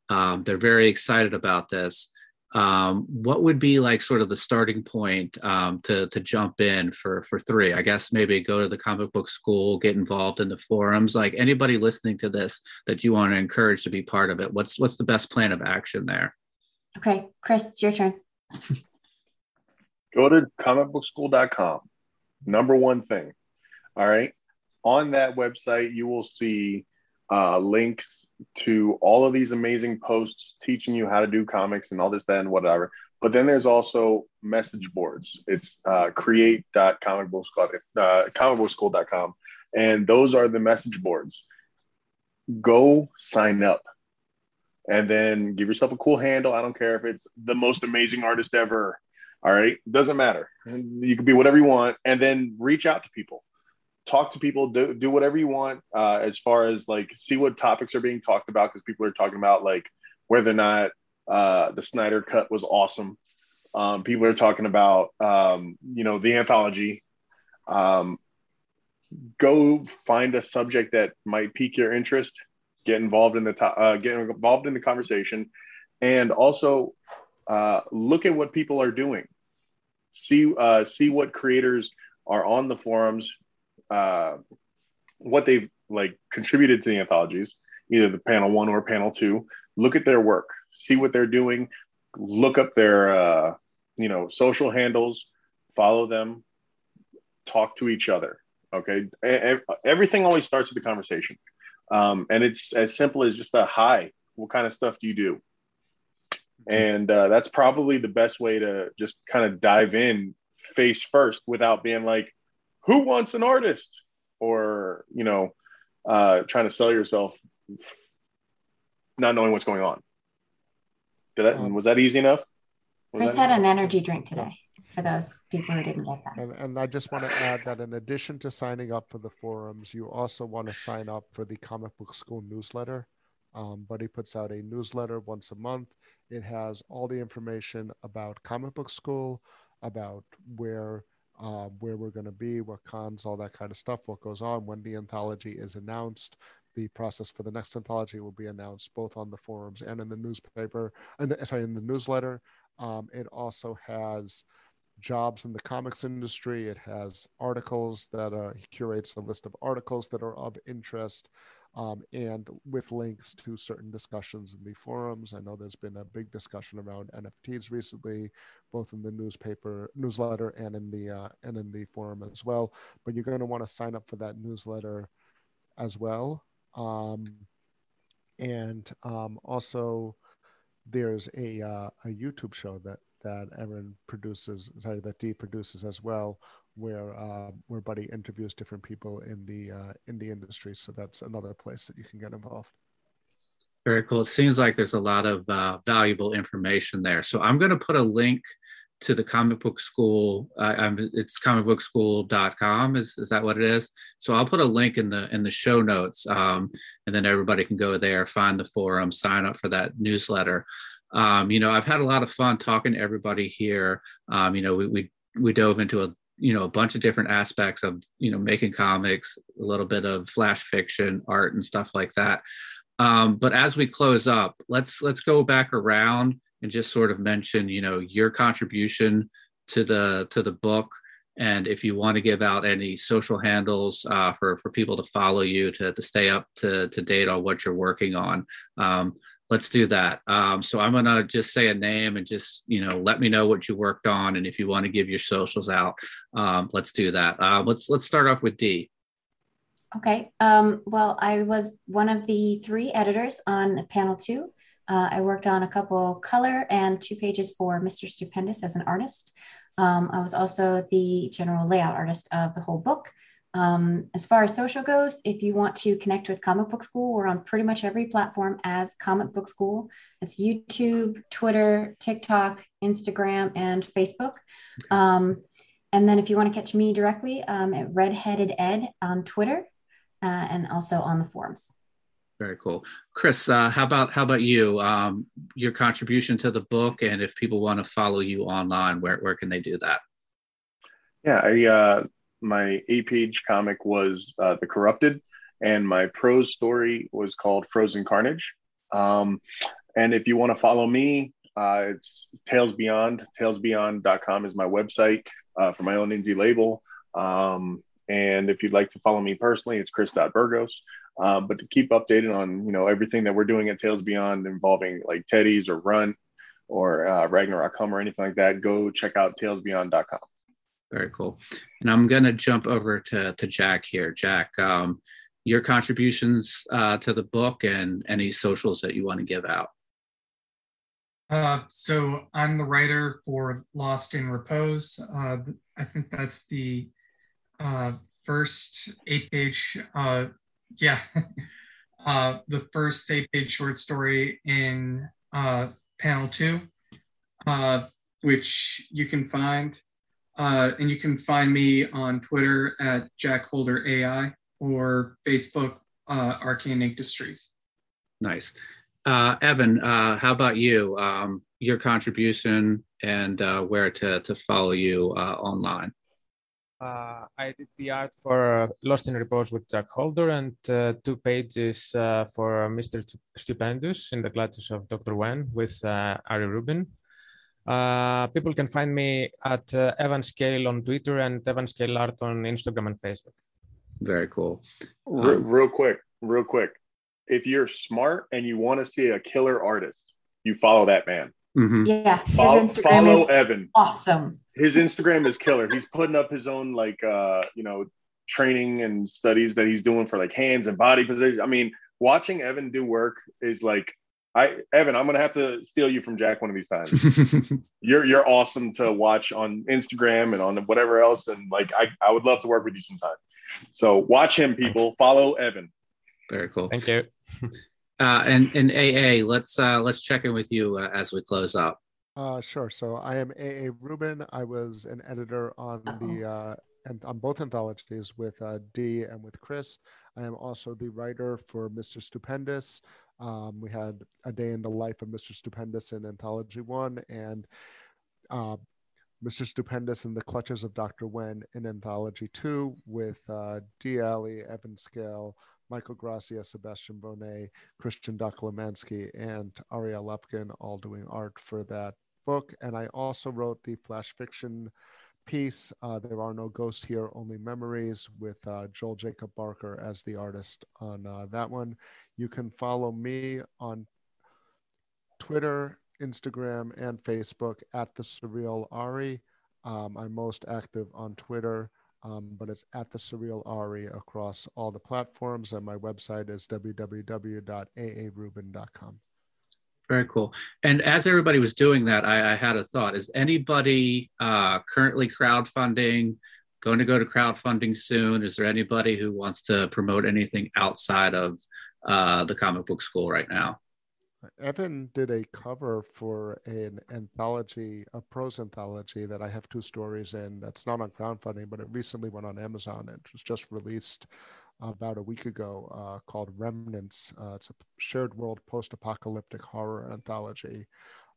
S1: Um, they're very excited about this um, what would be like sort of the starting point um, to to jump in for for three? I guess maybe go to the comic book school, get involved in the forums. Like anybody listening to this that you want to encourage to be part of it, what's what's the best plan of action there?
S3: Okay, Chris, it's your turn.
S4: go to comicbookschool.com. Number one thing. All right. On that website, you will see uh, links to all of these amazing posts teaching you how to do comics and all this, that, and whatever. But then there's also message boards. It's uh, create.comicbookschool.com. Uh, and those are the message boards. Go sign up and then give yourself a cool handle. I don't care if it's the most amazing artist ever. All right. Doesn't matter. You can be whatever you want. And then reach out to people talk to people, do, do whatever you want uh, as far as like see what topics are being talked about because people are talking about like whether or not uh, the Snyder cut was awesome. Um, people are talking about um, you know the anthology. Um, go find a subject that might pique your interest. Get involved in the to- uh, get involved in the conversation, and also uh, look at what people are doing. See uh, see what creators are on the forums uh, what they've like contributed to the anthologies, either the panel one or panel two. Look at their work, see what they're doing, look up their uh, you know social handles, follow them, talk to each other. Okay, everything always starts with a conversation, um, and it's as simple as just a hi. What kind of stuff do you do? And uh, that's probably the best way to just kind of dive in face first without being like, who wants an artist? Or you know uh, trying to sell yourself not knowing what's going on. Did that um, was that easy enough?
S3: Was chris had an energy drink today for those people who didn't get that.
S2: And, and i just want to add that in addition to signing up for the forums you also want to sign up for the comic book school newsletter. Um, but he puts out a newsletter once a month. It has all the information about comic book school about where uh, where we're going to be, what cons, all that kind of stuff, what goes on when the anthology is announced. The process for the next anthology will be announced both on the forums and in the newspaper, and sorry, in the newsletter. Um, it also has jobs in the comics industry. It has articles that uh, curates a list of articles that are of interest um, and with links to certain discussions in the forums. I know there's been a big discussion around NFTs recently, both in the newspaper newsletter and in the uh, and in the forum as well. But you're going to want to sign up for that newsletter as well. Um, and um, also, there's a uh, a YouTube show that that Evan produces, sorry, that Dee produces as well, where uh, where Buddy interviews different people in the uh, in the industry. So that's another place that you can get involved.
S1: Very cool. It seems like there's a lot of uh, valuable information there. So I'm going to put a link to the comic book school. Uh, I'm it's comicbookschool.com. Is, is that what it is? So I'll put a link in the in the show notes, um, and then everybody can go there, find the forum, sign up for that newsletter. Um, you know, I've had a lot of fun talking to everybody here. Um, you know, we, we we dove into a you know a bunch of different aspects of you know making comics, a little bit of flash fiction, art, and stuff like that. Um, but as we close up, let's let's go back around and just sort of mention, you know, your contribution to the to the book, and if you want to give out any social handles uh, for for people to follow you to to stay up to to date on what you're working on. Um, let's do that. Um, so I'm gonna just say a name and just you know let me know what you worked on, and if you want to give your socials out, um, let's do that. Uh, let's let's start off with D.
S3: Okay. Um, well, I was one of the three editors on panel two. Uh, I worked on a couple color and two pages for Mr. Stupendous as an artist. Um, I was also the general layout artist of the whole book. Um, as far as social goes, if you want to connect with Comic Book School, we're on pretty much every platform as Comic Book School. It's YouTube, Twitter, TikTok, Instagram, and Facebook. Um, and then if you want to catch me directly um, at Redheaded Ed on Twitter, uh, and also on the forums.
S1: Very cool, Chris. Uh, how about how about you? Um, your contribution to the book, and if people want to follow you online, where where can they do that?
S4: Yeah, I, uh, my eight page comic was uh, The Corrupted, and my prose story was called Frozen Carnage. Um, and if you want to follow me, uh, it's Tales Beyond. TalesBeyond.com is my website uh, for my own indie label. Um, and if you'd like to follow me personally, it's chris.burgos. Um, but to keep updated on, you know, everything that we're doing at Tales Beyond involving like Teddy's or Run or uh, Ragnarok Hum or anything like that, go check out talesbeyond.com.
S1: Very cool. And I'm going to jump over to, to Jack here. Jack, um, your contributions uh, to the book and any socials that you want to give out.
S6: Uh, so I'm the writer for Lost in Repose. Uh, I think that's the uh, first eight page, uh, yeah, uh, the first eight page short story in panel two, which you can find. Uh, and you can find me on Twitter at Jack Holder AI or Facebook uh, Arcane Industries.
S1: Nice. Uh, Evan, uh, how about you? Um, your contribution and uh, where to, to follow you uh, online?
S5: uh, I did the art for uh, Lost in Repose with Jack Holder and uh, two pages uh, for Mr. Stupendous in the clutches of Dr. Wen with uh, Ari Rubin. Uh, people can find me at uh, Evan Scale on Twitter and Evan Scale Art on Instagram and Facebook.
S1: Very cool.
S4: Real, um, real quick, real quick. If you're smart and you want to see a killer artist, you follow that man.
S3: Mm-hmm. Yeah, his
S4: follow, Instagram follow
S3: is
S4: Evan.
S3: Awesome.
S4: His Instagram is killer. He's putting up his own like uh, you know, training and studies that he's doing for like hands and body position. I mean, watching Evan do work is like I Evan, I'm gonna have to steal you from Jack one of these times. you're you're awesome to watch on Instagram and on whatever else, and like I, I would love to work with you sometime. So watch him, people. Thanks. Follow Evan.
S1: Very cool.
S5: Thank you.
S1: Uh, and and AA, let's uh, let's check in with you uh, as we close up.
S2: Uh, sure. So I am AA Rubin. I was an editor on the uh, and on both anthologies with uh, D and with Chris. I am also the writer for Mr. Stupendous. Um, we had a day in the life of Mr. Stupendous in Anthology One, and uh, Mr. Stupendous in the Clutches of Dr. Wen in Anthology Two with uh, D. Alley, Evan Scale, Michael Gracia, Sebastian Bonet, Christian Dokolomansky, and Ariel Lupkin all doing art for that book. And I also wrote the flash fiction piece, uh, There Are No Ghosts Here, Only Memories, with uh, Joel Jacob Barker as the artist on uh, that one. You can follow me on Twitter, Instagram, and Facebook at The Surreal Ari. Um, I'm most active on Twitter um, but it's at the Surreal Ari across all the platforms. And my website is www.aaRubin.com.
S1: Very cool. And as everybody was doing that, I, I had a thought. Is anybody uh, currently crowdfunding, going to go to crowdfunding soon? Is there anybody who wants to promote anything outside of uh, the comic book school right now?
S2: Evan did a cover for an anthology, a prose anthology that I have two stories in. That's not on crowdfunding, but it recently went on Amazon. And it was just released about a week ago uh, called Remnants. Uh, it's a shared world post apocalyptic horror anthology,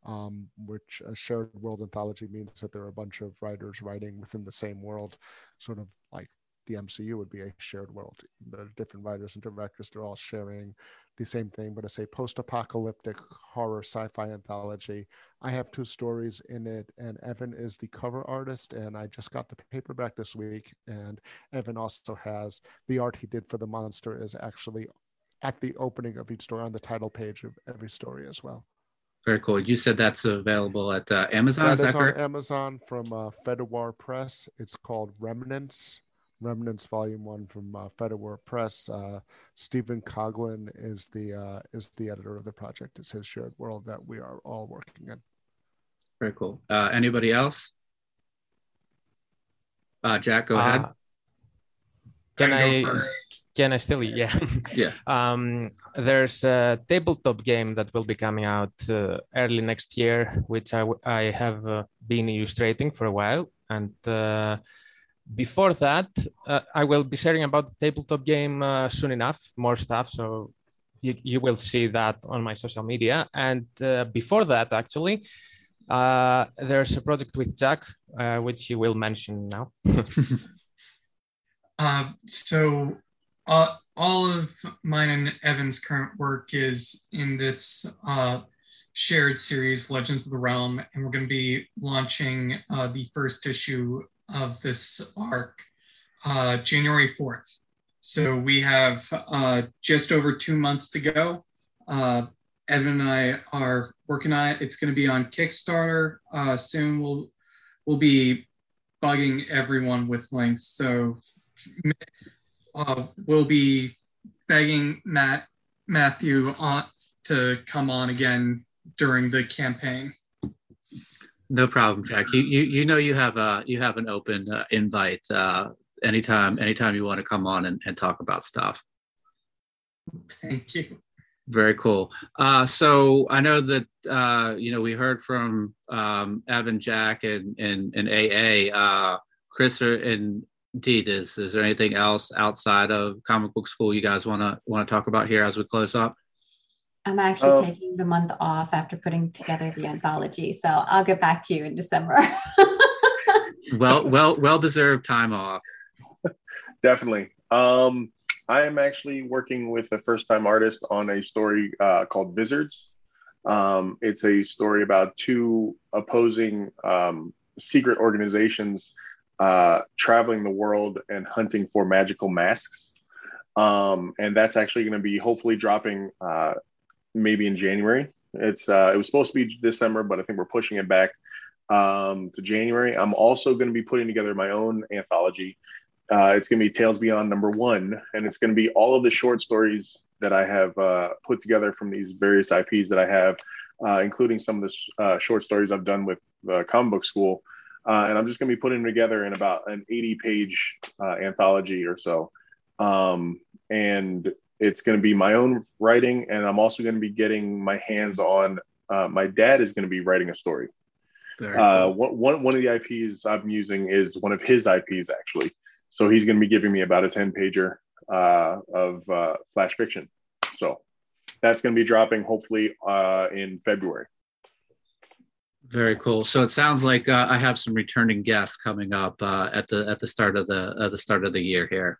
S2: um, which a shared world anthology means that there are a bunch of writers writing within the same world, sort of like the MCU would be a shared world. The different writers and directors, they're all sharing the same thing, but it's a post apocalyptic horror sci fi anthology. I have two stories in it, and Evan is the cover artist. And I just got the paperback this week. And Evan also has the art he did for the monster is actually at the opening of each story on the title page of every story as well.
S1: Very cool. You said that's available at uh, Amazon.
S2: That is, is that on? Amazon from uh, Fedawar Press. It's called Remnants Remnants Volume One from uh, Fedawar Press. Uh, Stephen Coughlin is the uh, is the editor of the project. It's his shared world that we are all working in.
S1: Very cool. Uh, anybody else? Uh, Jack, go ahead.
S5: Uh, can I? Can I still? Yeah.
S1: Yeah.
S5: um, there's a tabletop game that will be coming out uh, early next year, which I, I have uh, been illustrating for a while, and uh, before that, uh, I will be sharing about the tabletop game uh, soon enough, more stuff. So you, you will see that on my social media. And uh, before that, actually, uh, there's a project with Jack, uh, which you will mention now.
S6: Uh, so all of mine and Evan's current work is in this shared series, Legends of the Realm, and we're going to be launching the first issue of this arc uh, January 4th. So we have uh, just over two months to go. Uh, Evan and I are working on it. It's going to be on Kickstarter uh, soon. We'll we'll be bugging everyone with links. So uh, we'll be begging Matt Matthew on to come on again during the campaign.
S1: No problem, Jack. You you you know you have a you have an open uh, invite uh, anytime anytime you want to come on and, and talk about stuff.
S6: Thank you.
S1: Very cool. Uh, so I know that uh, you know we heard from um, Evan, Jack, and and, and AA. Uh, Chris and Deed, is is there anything else outside of comic book school you guys want to want to talk about here as we close up?
S3: I'm actually um, taking the month off after putting together the anthology, so I'll get back to you in December.
S1: well, well, well deserved time off.
S4: Definitely. Um, I am actually working with a first time artist on a story uh, called Wizards. Um, it's a story about two opposing um, secret organizations uh, traveling the world and hunting for magical masks. Um, and that's actually going to be hopefully dropping uh, maybe in January. It's uh, it was supposed to be December, but I think we're pushing it back um, to January. I'm also going to be putting together my own anthology. Uh, it's going to be Tales Beyond number one, and it's going to be all of the short stories that I have uh, put together from these various IPs that I have, uh, including some of the uh, short stories I've done with the comic book school. Uh, and I'm just going to be putting together in about an 80 page uh, anthology or so. Um, and it's going to be my own writing, and I'm also going to be getting my hands on. Uh, my dad is going to be writing a story. Uh, one, one, one of the IPs I'm using is one of his IPs, actually. So he's going to be giving me about a 10 pager uh, of uh, flash fiction. So that's going to be dropping hopefully uh, in February.
S1: Very cool. So it sounds like uh, I have some returning guests coming up uh, at the at the start of the at the start of the year here.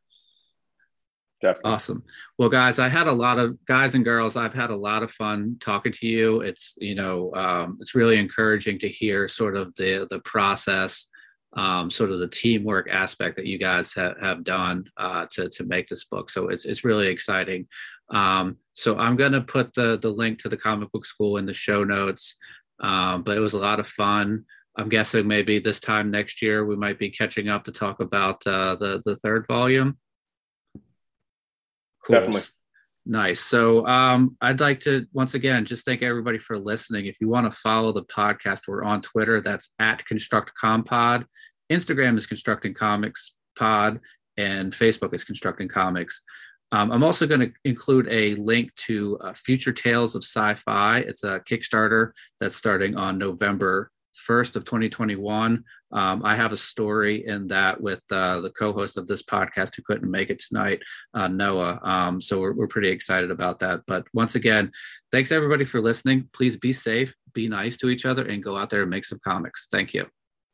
S4: Definitely.
S1: Awesome. Well, guys, I had a lot of guys and girls. I've had a lot of fun talking to you. It's you know, um, it's really encouraging to hear sort of the the process, um, sort of the teamwork aspect that you guys have, have done uh, to to make this book. So it's it's really exciting. Um, so I'm to put the the link to the comic book school in the show notes. Um, but it was a lot of fun. I'm guessing maybe this time next year we might be catching up to talk about uh, the the third volume.
S4: Cool. Definitely.
S1: Nice. So um, I'd like to once again just thank everybody for listening. If you want to follow the podcast, we're on Twitter. That's at Construct Compod. Instagram is Constructing Comics Pod, and Facebook is Constructing Comics. Um, I'm also going to include a link to uh, Future Tales of Sci-Fi. It's a Kickstarter that's starting on November 1st of 2021. Um, I have a story in that with uh, the co-host of this podcast who couldn't make it tonight, uh, Noah. Um, so we're, we're pretty excited about that. But once again, thanks everybody for listening. Please be safe, be nice to each other, and go out there and make some comics. Thank you.